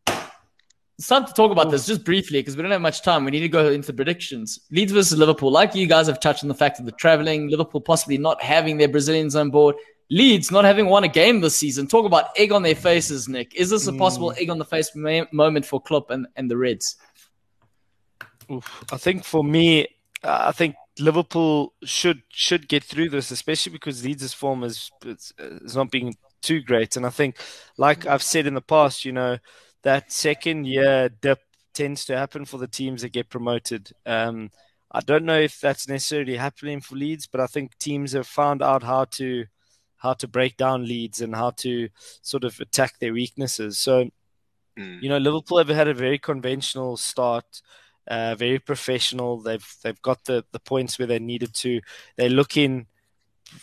It's time to talk about this just briefly because we don't have much time. We need to go into predictions. Leeds versus Liverpool. Like you guys have touched on the fact of the traveling, Liverpool possibly not having their Brazilians on board. Leeds not having won a game this season. Talk about egg on their faces, Nick. Is this a possible egg on the face ma- moment for Klopp and, and the Reds? Oof. I think for me, uh, I think Liverpool should should get through this, especially because Leeds' form is is, is not being too great. And I think, like I've said in the past, you know, that second year dip tends to happen for the teams that get promoted. Um, I don't know if that's necessarily happening for Leeds, but I think teams have found out how to how to break down leads and how to sort of attack their weaknesses. So Mm. you know, Liverpool have had a very conventional start, uh, very professional. They've they've got the, the points where they needed to. They're in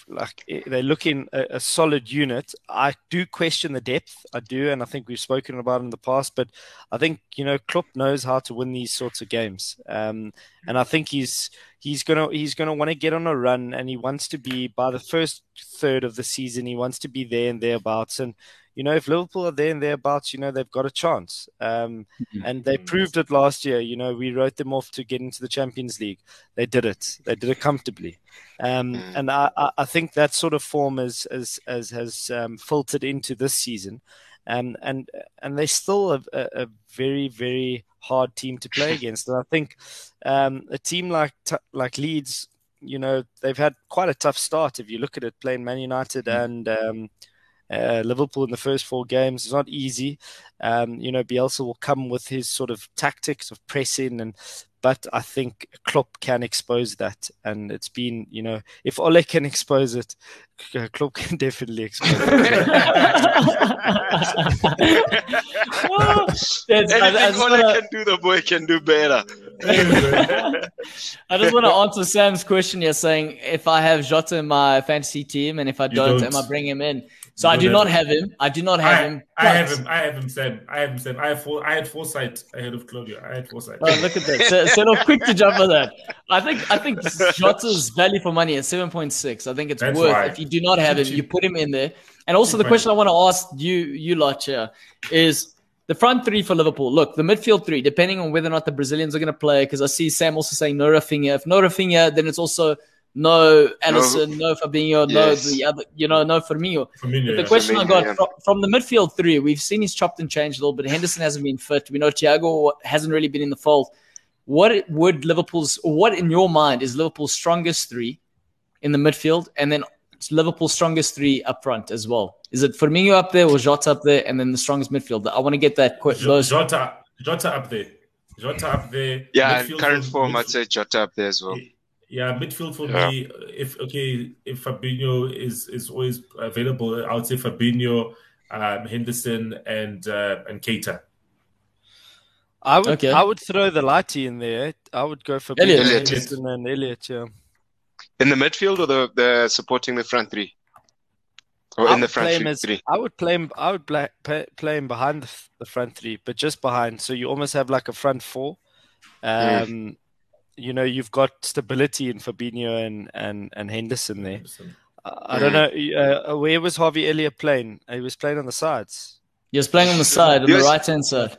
like they look in a, a solid unit. I do question the depth. I do, and I think we've spoken about in the past. But I think you know Klopp knows how to win these sorts of games, um, and I think he's he's gonna he's gonna want to get on a run, and he wants to be by the first third of the season. He wants to be there and thereabouts, and you know, if Liverpool are there and thereabouts, you know, they've got a chance. Um, and they proved it last year. You know, we wrote them off to get into the Champions League. They did it. They did it comfortably. Um, and I, I- I think that sort of form has, has, has, has um, filtered into this season. Um, and and they're still a, a, a very, very hard team to play against. And I think um, a team like like Leeds, you know, they've had quite a tough start. If you look at it, playing Man United and um, uh, Liverpool in the first four games is not easy. Um, you know, Bielsa will come with his sort of tactics of pressing, and but I think Klopp can expose that, and it's been, you know, if Ole can expose it, Klopp can definitely expose it. well, That's- I- I Anything Ole wanna- can do, the boy can do better. I just want to answer Sam's question You're saying if I have Jota in my fantasy team and if I don't, don't. am I bringing him in? So You I don't not have have him. I do not have I, him. I have him. I have him, Sam. I have him, Sam. I have four, I had foresight ahead of Claudio. I had foresight. Oh, look at that! So, so they're quick to jump on that. I think I think Jota's value for money is seven point six. I think it's That's worth why. if you do not have him, you put him in there. And also the question I want to ask you, you lot here, is the front three for Liverpool. Look, the midfield three, depending on whether or not the Brazilians are going to play, because I see Sam also saying no Raphinha. If no Raphinha, then it's also no Alisson, no, Fabinho, Yes. no the other, you know, no Firmino. Firmino, The yeah. question I got yeah. from, from the midfield three, we've seen he's chopped and changed a little bit. Henderson hasn't been fit. We know Thiago hasn't really been in the fold. What would Liverpool's, what in your mind is Liverpool's strongest three in the midfield, and then Liverpool's strongest three up front as well? Is it Firmino up there or Jota up there, and then the strongest midfield? I want to get that quick. Jo- Jota, Jota up there. Jota up there. Yeah, in Midfield current for- form, I'd say Jota up there as well. Yeah, midfield for Yeah. me. If okay, if Fabinho is is always available, I would say Fabinho, um, Henderson, and uh, and Keita. I would Okay. I would throw the lighty in there. I would go for Elliott. Elliott. Henderson and Elliott. Yeah, In the midfield or the, the supporting the front three? Or I in the would front play three? as three? I would play him. I would play, play, play him behind the, the front three, but just behind. So you almost have like a front four. Um, You know, you've got stability in Fabinho and and and Henderson there. I I don't know. Uh, where was Harvey Elliott playing? He was playing on the sides. He was playing on the side, on the right hand side.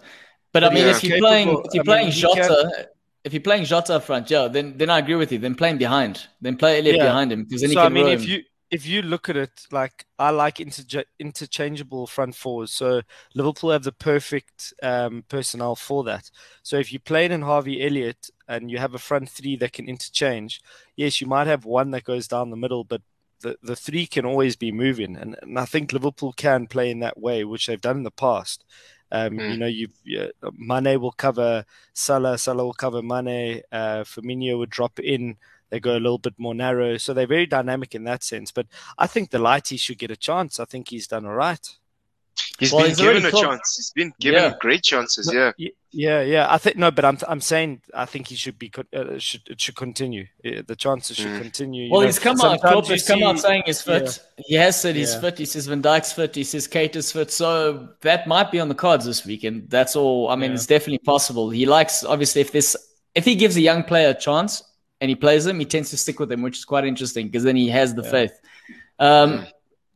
But I mean, yeah. if you're Capable- playing, if you're I playing mean, he Jota, if you're playing Jota up front, yeah, then then I agree with you. Then play him behind. Then play Elliott Yeah. behind him because then he so I mean, roam. if you if you look at it, like I like interja- interchangeable front fours. So Liverpool have the perfect um, personnel for that. So if you played in Harvey Elliott and you have a front three that can interchange, yes, you might have one that goes down the middle, but the, the three can always be moving, and, and I think Liverpool can play in that way, which they've done in the past. Um, Mm. You know, you yeah, Mane will cover Salah, Salah will cover Mane, uh, Firmino would drop in. They go a little bit more narrow, so they're very dynamic in that sense. But I think the Lighty should get a chance. I think he's done all right. He's Well, been he's given a called- chance. He's been given Yeah. great chances. Yeah. Yeah, yeah. I think no, but I'm I'm saying I think he should be uh, should it should continue. Uh, The chances should Mm. continue. well, know. he's come out. Sometimes Klopp has come out saying he's fit. He has said he's Yeah. fit. He says Van Dijk's fit. He says Keita is fit. So that might be on the cards this weekend. That's all. I mean, Yeah. it's definitely possible. He likes obviously if this if he gives a young player a chance and he plays them, he tends to stick with them, which is quite interesting because then he has the Yeah. faith. Um,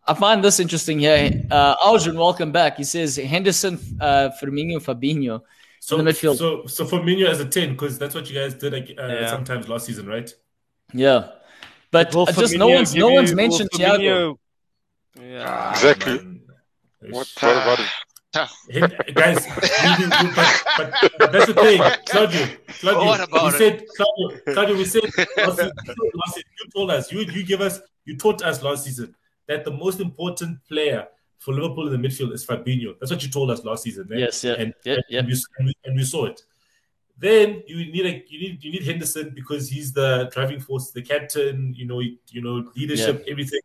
I find this interesting here. Uh, Arjun, welcome back. He says Henderson, uh, Firmino, Fabinho. So. In the midfield. So so Firmino as a ten because that's what you guys did uh, Yeah. sometimes last season, right? Yeah, but Will uh, just no one's no one's mentioned Thiago. Yeah. Exactly. Man. What, what about it? Hey, guys, we- we- but, but, but that's the thing, Claudio. Claudio What about we said, Claudio, Claudio, we said last season, last season, you told us, you you give us, you taught us last season that the most important player for Liverpool in the midfield is Fabinho. That's what you told us last season. eh? Yes, yeah, and, yeah, and, yeah. we, and, we, and we saw it. Then you need a you need you need Henderson because he's the driving force, the captain. You know, you know leadership, everything.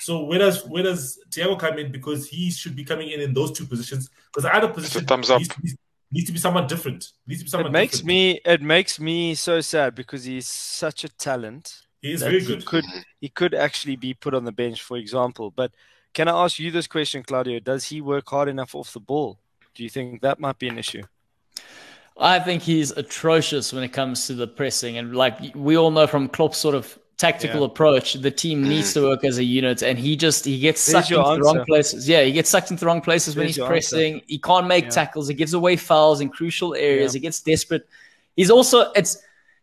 So where does where does Thiago come in? Because he should be coming in in those two positions. Because the other position thumbs up. Needs, to be, needs to be someone different. Needs to be someone. It makes different. me it makes me so sad because he's such a talent. He is that very he good. could he could actually be put on the bench, for example. But can I ask you this question, Claudio? Does he work hard enough off the ball? Do you think that might be an issue? I think he's atrocious when it comes to the pressing, and like we all know from Klopp's sort of tactical Yeah. approach, the team needs to work as a unit, and he just he gets sucked into the wrong places. Yeah, he gets sucked into the wrong places when he's pressing. He can't make Yeah. tackles. He gives away fouls in crucial areas. He gets desperate. He's also it's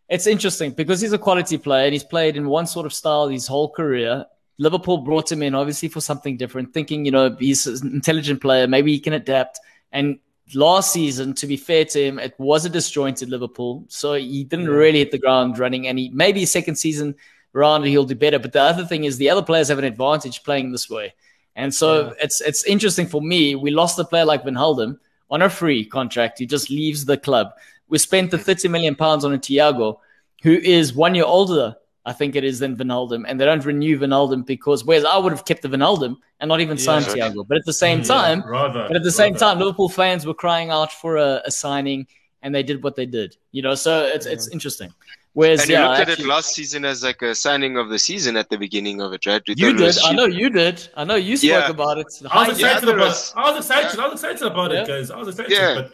it's interesting because he's a quality player and he's played in one sort of style his whole career. Liverpool brought him in obviously for something different, thinking you know he's an intelligent player, maybe he can adapt. And last season, to be fair to him, it was a disjointed Liverpool, so he didn't really hit the ground running. And he maybe his second season round he'll do better. But the other thing is the other players have an advantage playing this way, and so Yeah. it's it's interesting for me. We lost a player like Wijnaldum on a free contract. He just leaves the club. We spent the thirty million pounds on a Thiago, who is one year older. I think it is than Wijnaldum, and they don't renew Wijnaldum because whereas I would have kept the Wijnaldum and not even signed Yeah. Thiago. But at the same Yeah, time, rather. but at the same rather. time, Liverpool fans were crying out for a, a signing, and they did what they did. You know, so it's it's interesting. Whereas, And yeah, you looked at actually- it last season as like a signing of the season at the beginning of it, right? We you did. I know you did. I know you spoke Yeah. about it. I was excited there about. was- I was excited. I was excited about it, guys. I was excited. Yeah. But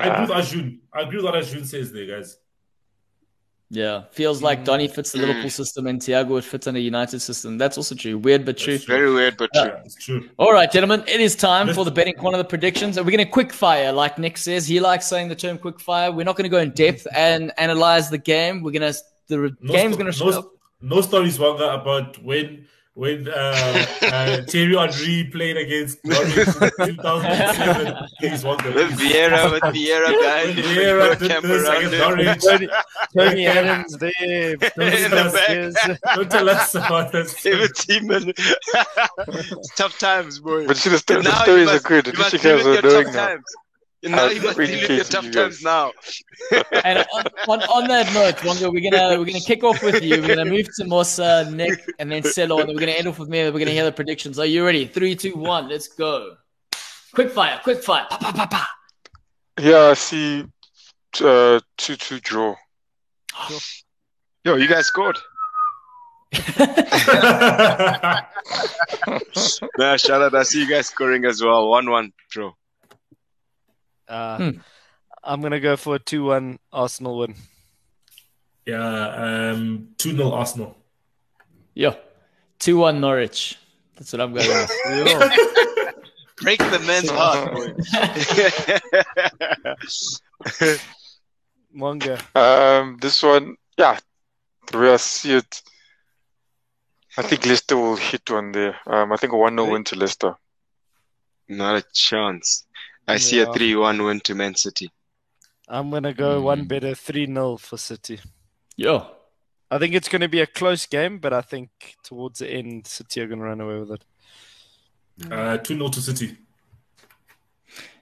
I agree with Arjun. I agree with what Arjun says there, guys. Yeah, feels like Donny fits the Mm. Liverpool system and Thiago would fit in a United system. That's also true. Weird but true. That's true. Very weird, but true. Yeah, it's true. All right, gentlemen, it is time for the betting corner, of the predictions. Are we going to quick fire, like Nick says? He likes saying the term quick fire. We're not going to go in depth and analyze the game. We're going to the re- No, game's sto- going to no, show. no stories, Wanga, about when when uh, uh, Thierry Henry played against Norwich in 2007. Please, Wanga. With please. Vieira, with Vieira behind him, Vieira with did this against. Norwich. Tony, Tony Adams there. In the back. Don't tell us about this. 17 minutes. Tough times, boy. But you see, the, sto- the stories must- are good. You At must least you guys are your tough now. times. Now you must deal with your tough times now. And on, on, on that note, Wonga, we're gonna we're gonna kick off with you. We're gonna move to Mosa, Nick, and then Selo, and then we're gonna end off with me. And we're gonna hear the predictions. Are you ready? Three, two, one. Let's go. Quick fire, quick fire. Pa, pa, pa, pa. Yeah, I see uh, 2 2 draw. Yo, you guys scored. Nah, shout out. I see you guys scoring as well. 1 1 draw. Uh, Hmm. I'm gonna go for a two-one Arsenal win. yeah, um, 2 0 Arsenal. Yeah, two one Norwich. That's what I'm going with. Break the men's heart, boy. Monga. Um, this one, yeah, the way I see it, I think Leicester will hit one there. Um, I think a 1 0 win to Leicester. Not a chance. I see a 3 1 win to Man City. I'm gonna go one Mm. better, three 0 for City. Yo, I think it's gonna be a close game, but I think towards the end, City are gonna run away with it. Uh, 2 0 to City.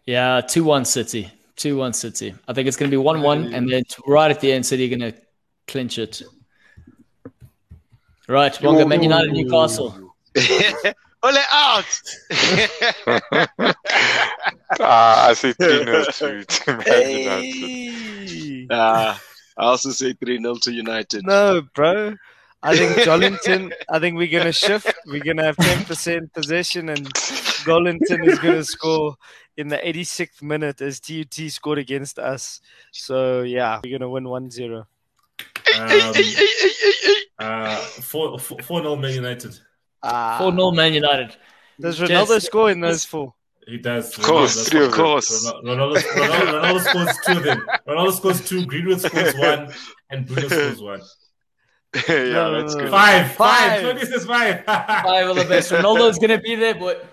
yeah, two one City. Two one City. I think it's gonna be one one, and then right at the end, City are gonna clinch it. Right, Wonga, Man United, Newcastle. Ole out! Ah, I say 3 0 to, to Man United. Hey! Ah, I also say 3 0 to United. No, bro. I think Joelinton. I think we're gonna shift. We're gonna have ten percent possession, and Joelinton is gonna score in the 86th minute as TUT scored against us. So yeah, we're gonna win 1-0. Um, uh, 4 4 0 Man United. Ah. Four 0 Man United. Does Jess, Ronaldo score in those four? He does. Of course, Ronaldo three of course. them. Ronaldo, Ronaldo, Ronaldo scores two of them. Ronaldo scores two, Greenwood scores one, and Bruno scores one. yeah, No, that's good. no. Five, Five. five. Tony says five. Five of the best. Ronaldo's gonna be there, but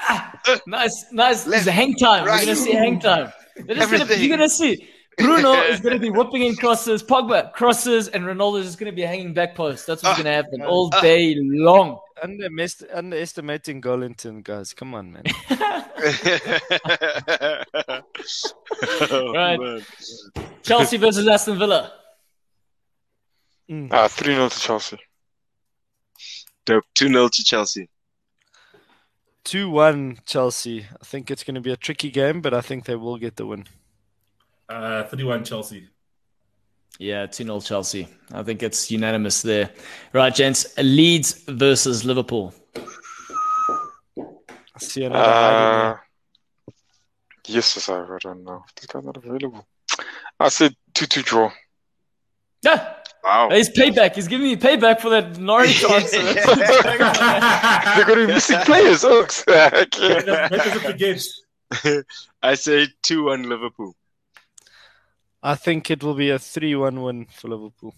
ah, nice, nice. It's a hang time. Right. We're gonna see hang time. Gonna, you're gonna see. Bruno is gonna be whipping in crosses, Pogba crosses, and Ronaldo is just gonna be hanging back post. That's what's Ah. gonna happen all day long. Underest- underestimating Joelinton, guys. Come on, man. Oh, Right. man. Chelsea versus Aston Villa. Mm. Ah, 3 0 to Chelsea. Dope. 2 0 to Chelsea. 2-1 Chelsea. I think it's going to be a tricky game, but I think they will get the win. Uh, 31 Chelsea. Yeah, 2 0 Chelsea. I think it's unanimous there. Right, gents. Leeds versus Liverpool. I see another Uh, yes, yes, I I don't know. This guy's not available. I said 2 2 draw. Yeah, Wow. he's payback. He's giving me payback for that Norwich answer. They're going to be missing players, Oaks. okay. That doesn't forget. I say 2 1 Liverpool. I think it will be a 3-1 win for Liverpool.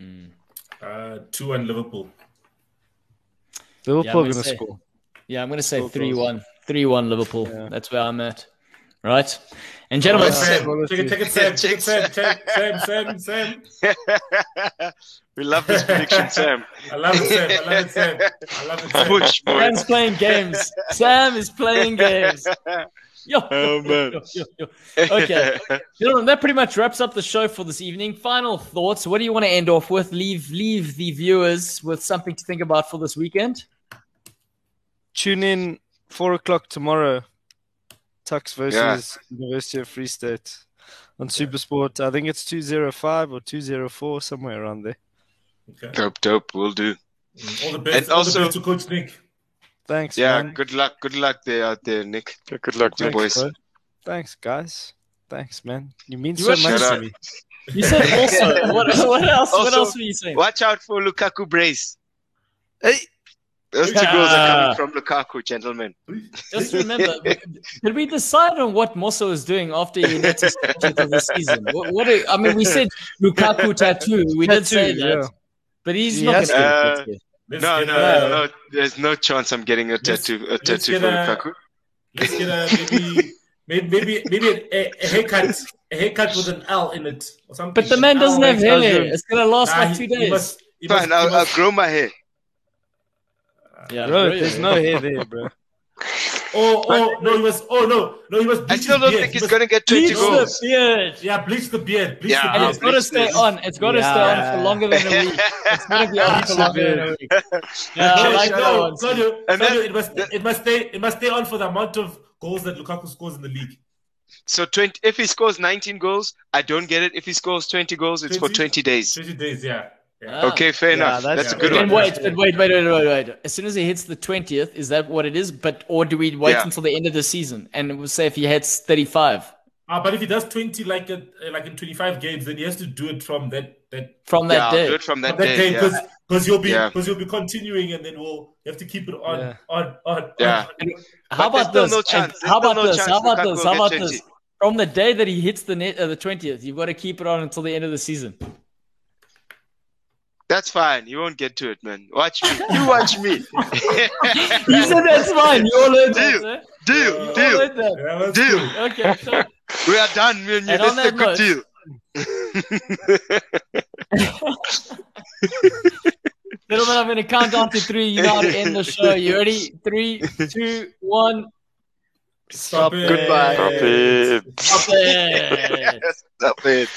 Mm. Uh, 2 1 Liverpool. Liverpool Yeah, are I'm going gonna say- score. Yeah, I'm going to say So 3 1. 3 1 Liverpool. Yeah. That's where I'm at. Right? And gentlemen, Yeah. Sam, take it, take it, Sam. Take it, Sam. Sam, Sam, Sam, Sam. we love this prediction, Sam. I love it, Sam. I love it, Sam. I love it, Sam. Push. Sam's playing games. Sam is playing games. Yo, Oh, man. yo, yo, yo. Okay. Gentlemen, that pretty much wraps up the show for this evening. Final thoughts. What do you want to end off with? Leave leave the viewers with something to think about for this weekend. Tune in 4 o'clock tomorrow. Tuks versus University of Free State on Supersport. I think it's 205 or 204, somewhere around there. Okay. Dope, dope. We'll do. All the best. And all also- the best to Coach Nick. Thanks, Yeah, man. good luck. Good luck there out there, Nick. Okay, good luck, Yeah, man. boys. bro. Thanks, guys. Thanks, man. You mean You so much to out. me. You said also. what, what else? what else were you saying? Watch out for Lukaku brace. Hey, Those two goals are coming from Lukaku, gentlemen. Just remember, did we decide on what Mosso is doing after United's subject of the season? What, what are- I mean, we said Lukaku tattoo. We did say that, yeah. but he's He not going to get to. a tattoo. Let's No, no, a, no, no. There's no chance I'm getting a tattoo. A tattoo get for a- Lukaku. Let's get a maybe, maybe, maybe, maybe a, a haircut, a haircut with an L in it or something. But the man doesn't have makes hair. us It's going to last Nah, like two he days. must- he Fine, he I'll, I'll grow my hair. yeah, Bro, there's no hair there, bro. Oh, oh, no, he was. Oh, no, no, he was. I still don't think he's going to get 20 Bleach goals. the beard. Yeah, bleach the beard. Bleach Yeah, the And beard. it's got to stay this. on. It's got to stay on for longer than a week. It's going to be on for longer than a week. Yeah, I No, like that no, one. Claudio, And Claudio, then- it must it must stay it must stay on for the amount of goals that Lukaku scores in the league. So 20, if he scores 19 goals, I don't get it. If he scores 20 goals, it's for 20 20? days. Twenty days, yeah. Yeah. Ah. Okay, fair Yeah, enough. that's- That's, a good Then one. wait, but wait, wait, wait, wait, wait. As soon as he hits the twentieth, is that what it is? But or do we wait Yeah. until the end of the season and we'll say if he hits thirty-five Ah, but if he does twenty like a, like in twenty five games, then he has to do it from that that from that I'll day? do it from that from that day. day yeah. because because you'll be Yeah. because you'll be continuing and then we'll have to keep it on Yeah. on on Yeah. on. How about this? still no And chance. There's How about no this? chance How about this? How about this? From the day that he hits the net, uh, the twentieth, you've got to keep it on until the end of the season. That's fine. You won't get to it, man. Watch me. You watch me. He said that's fine. You all heard that, Deal. sir. deal, You all deal, heard that. Yeah, deal. cool. Okay, so We are done, me and you. And This on is a good note- deal. gentlemen, I'm going to count down to three. You know how to end the show. You ready? Three, two, one. Stop it. Goodbye. Stop it. Stop it. Stop it.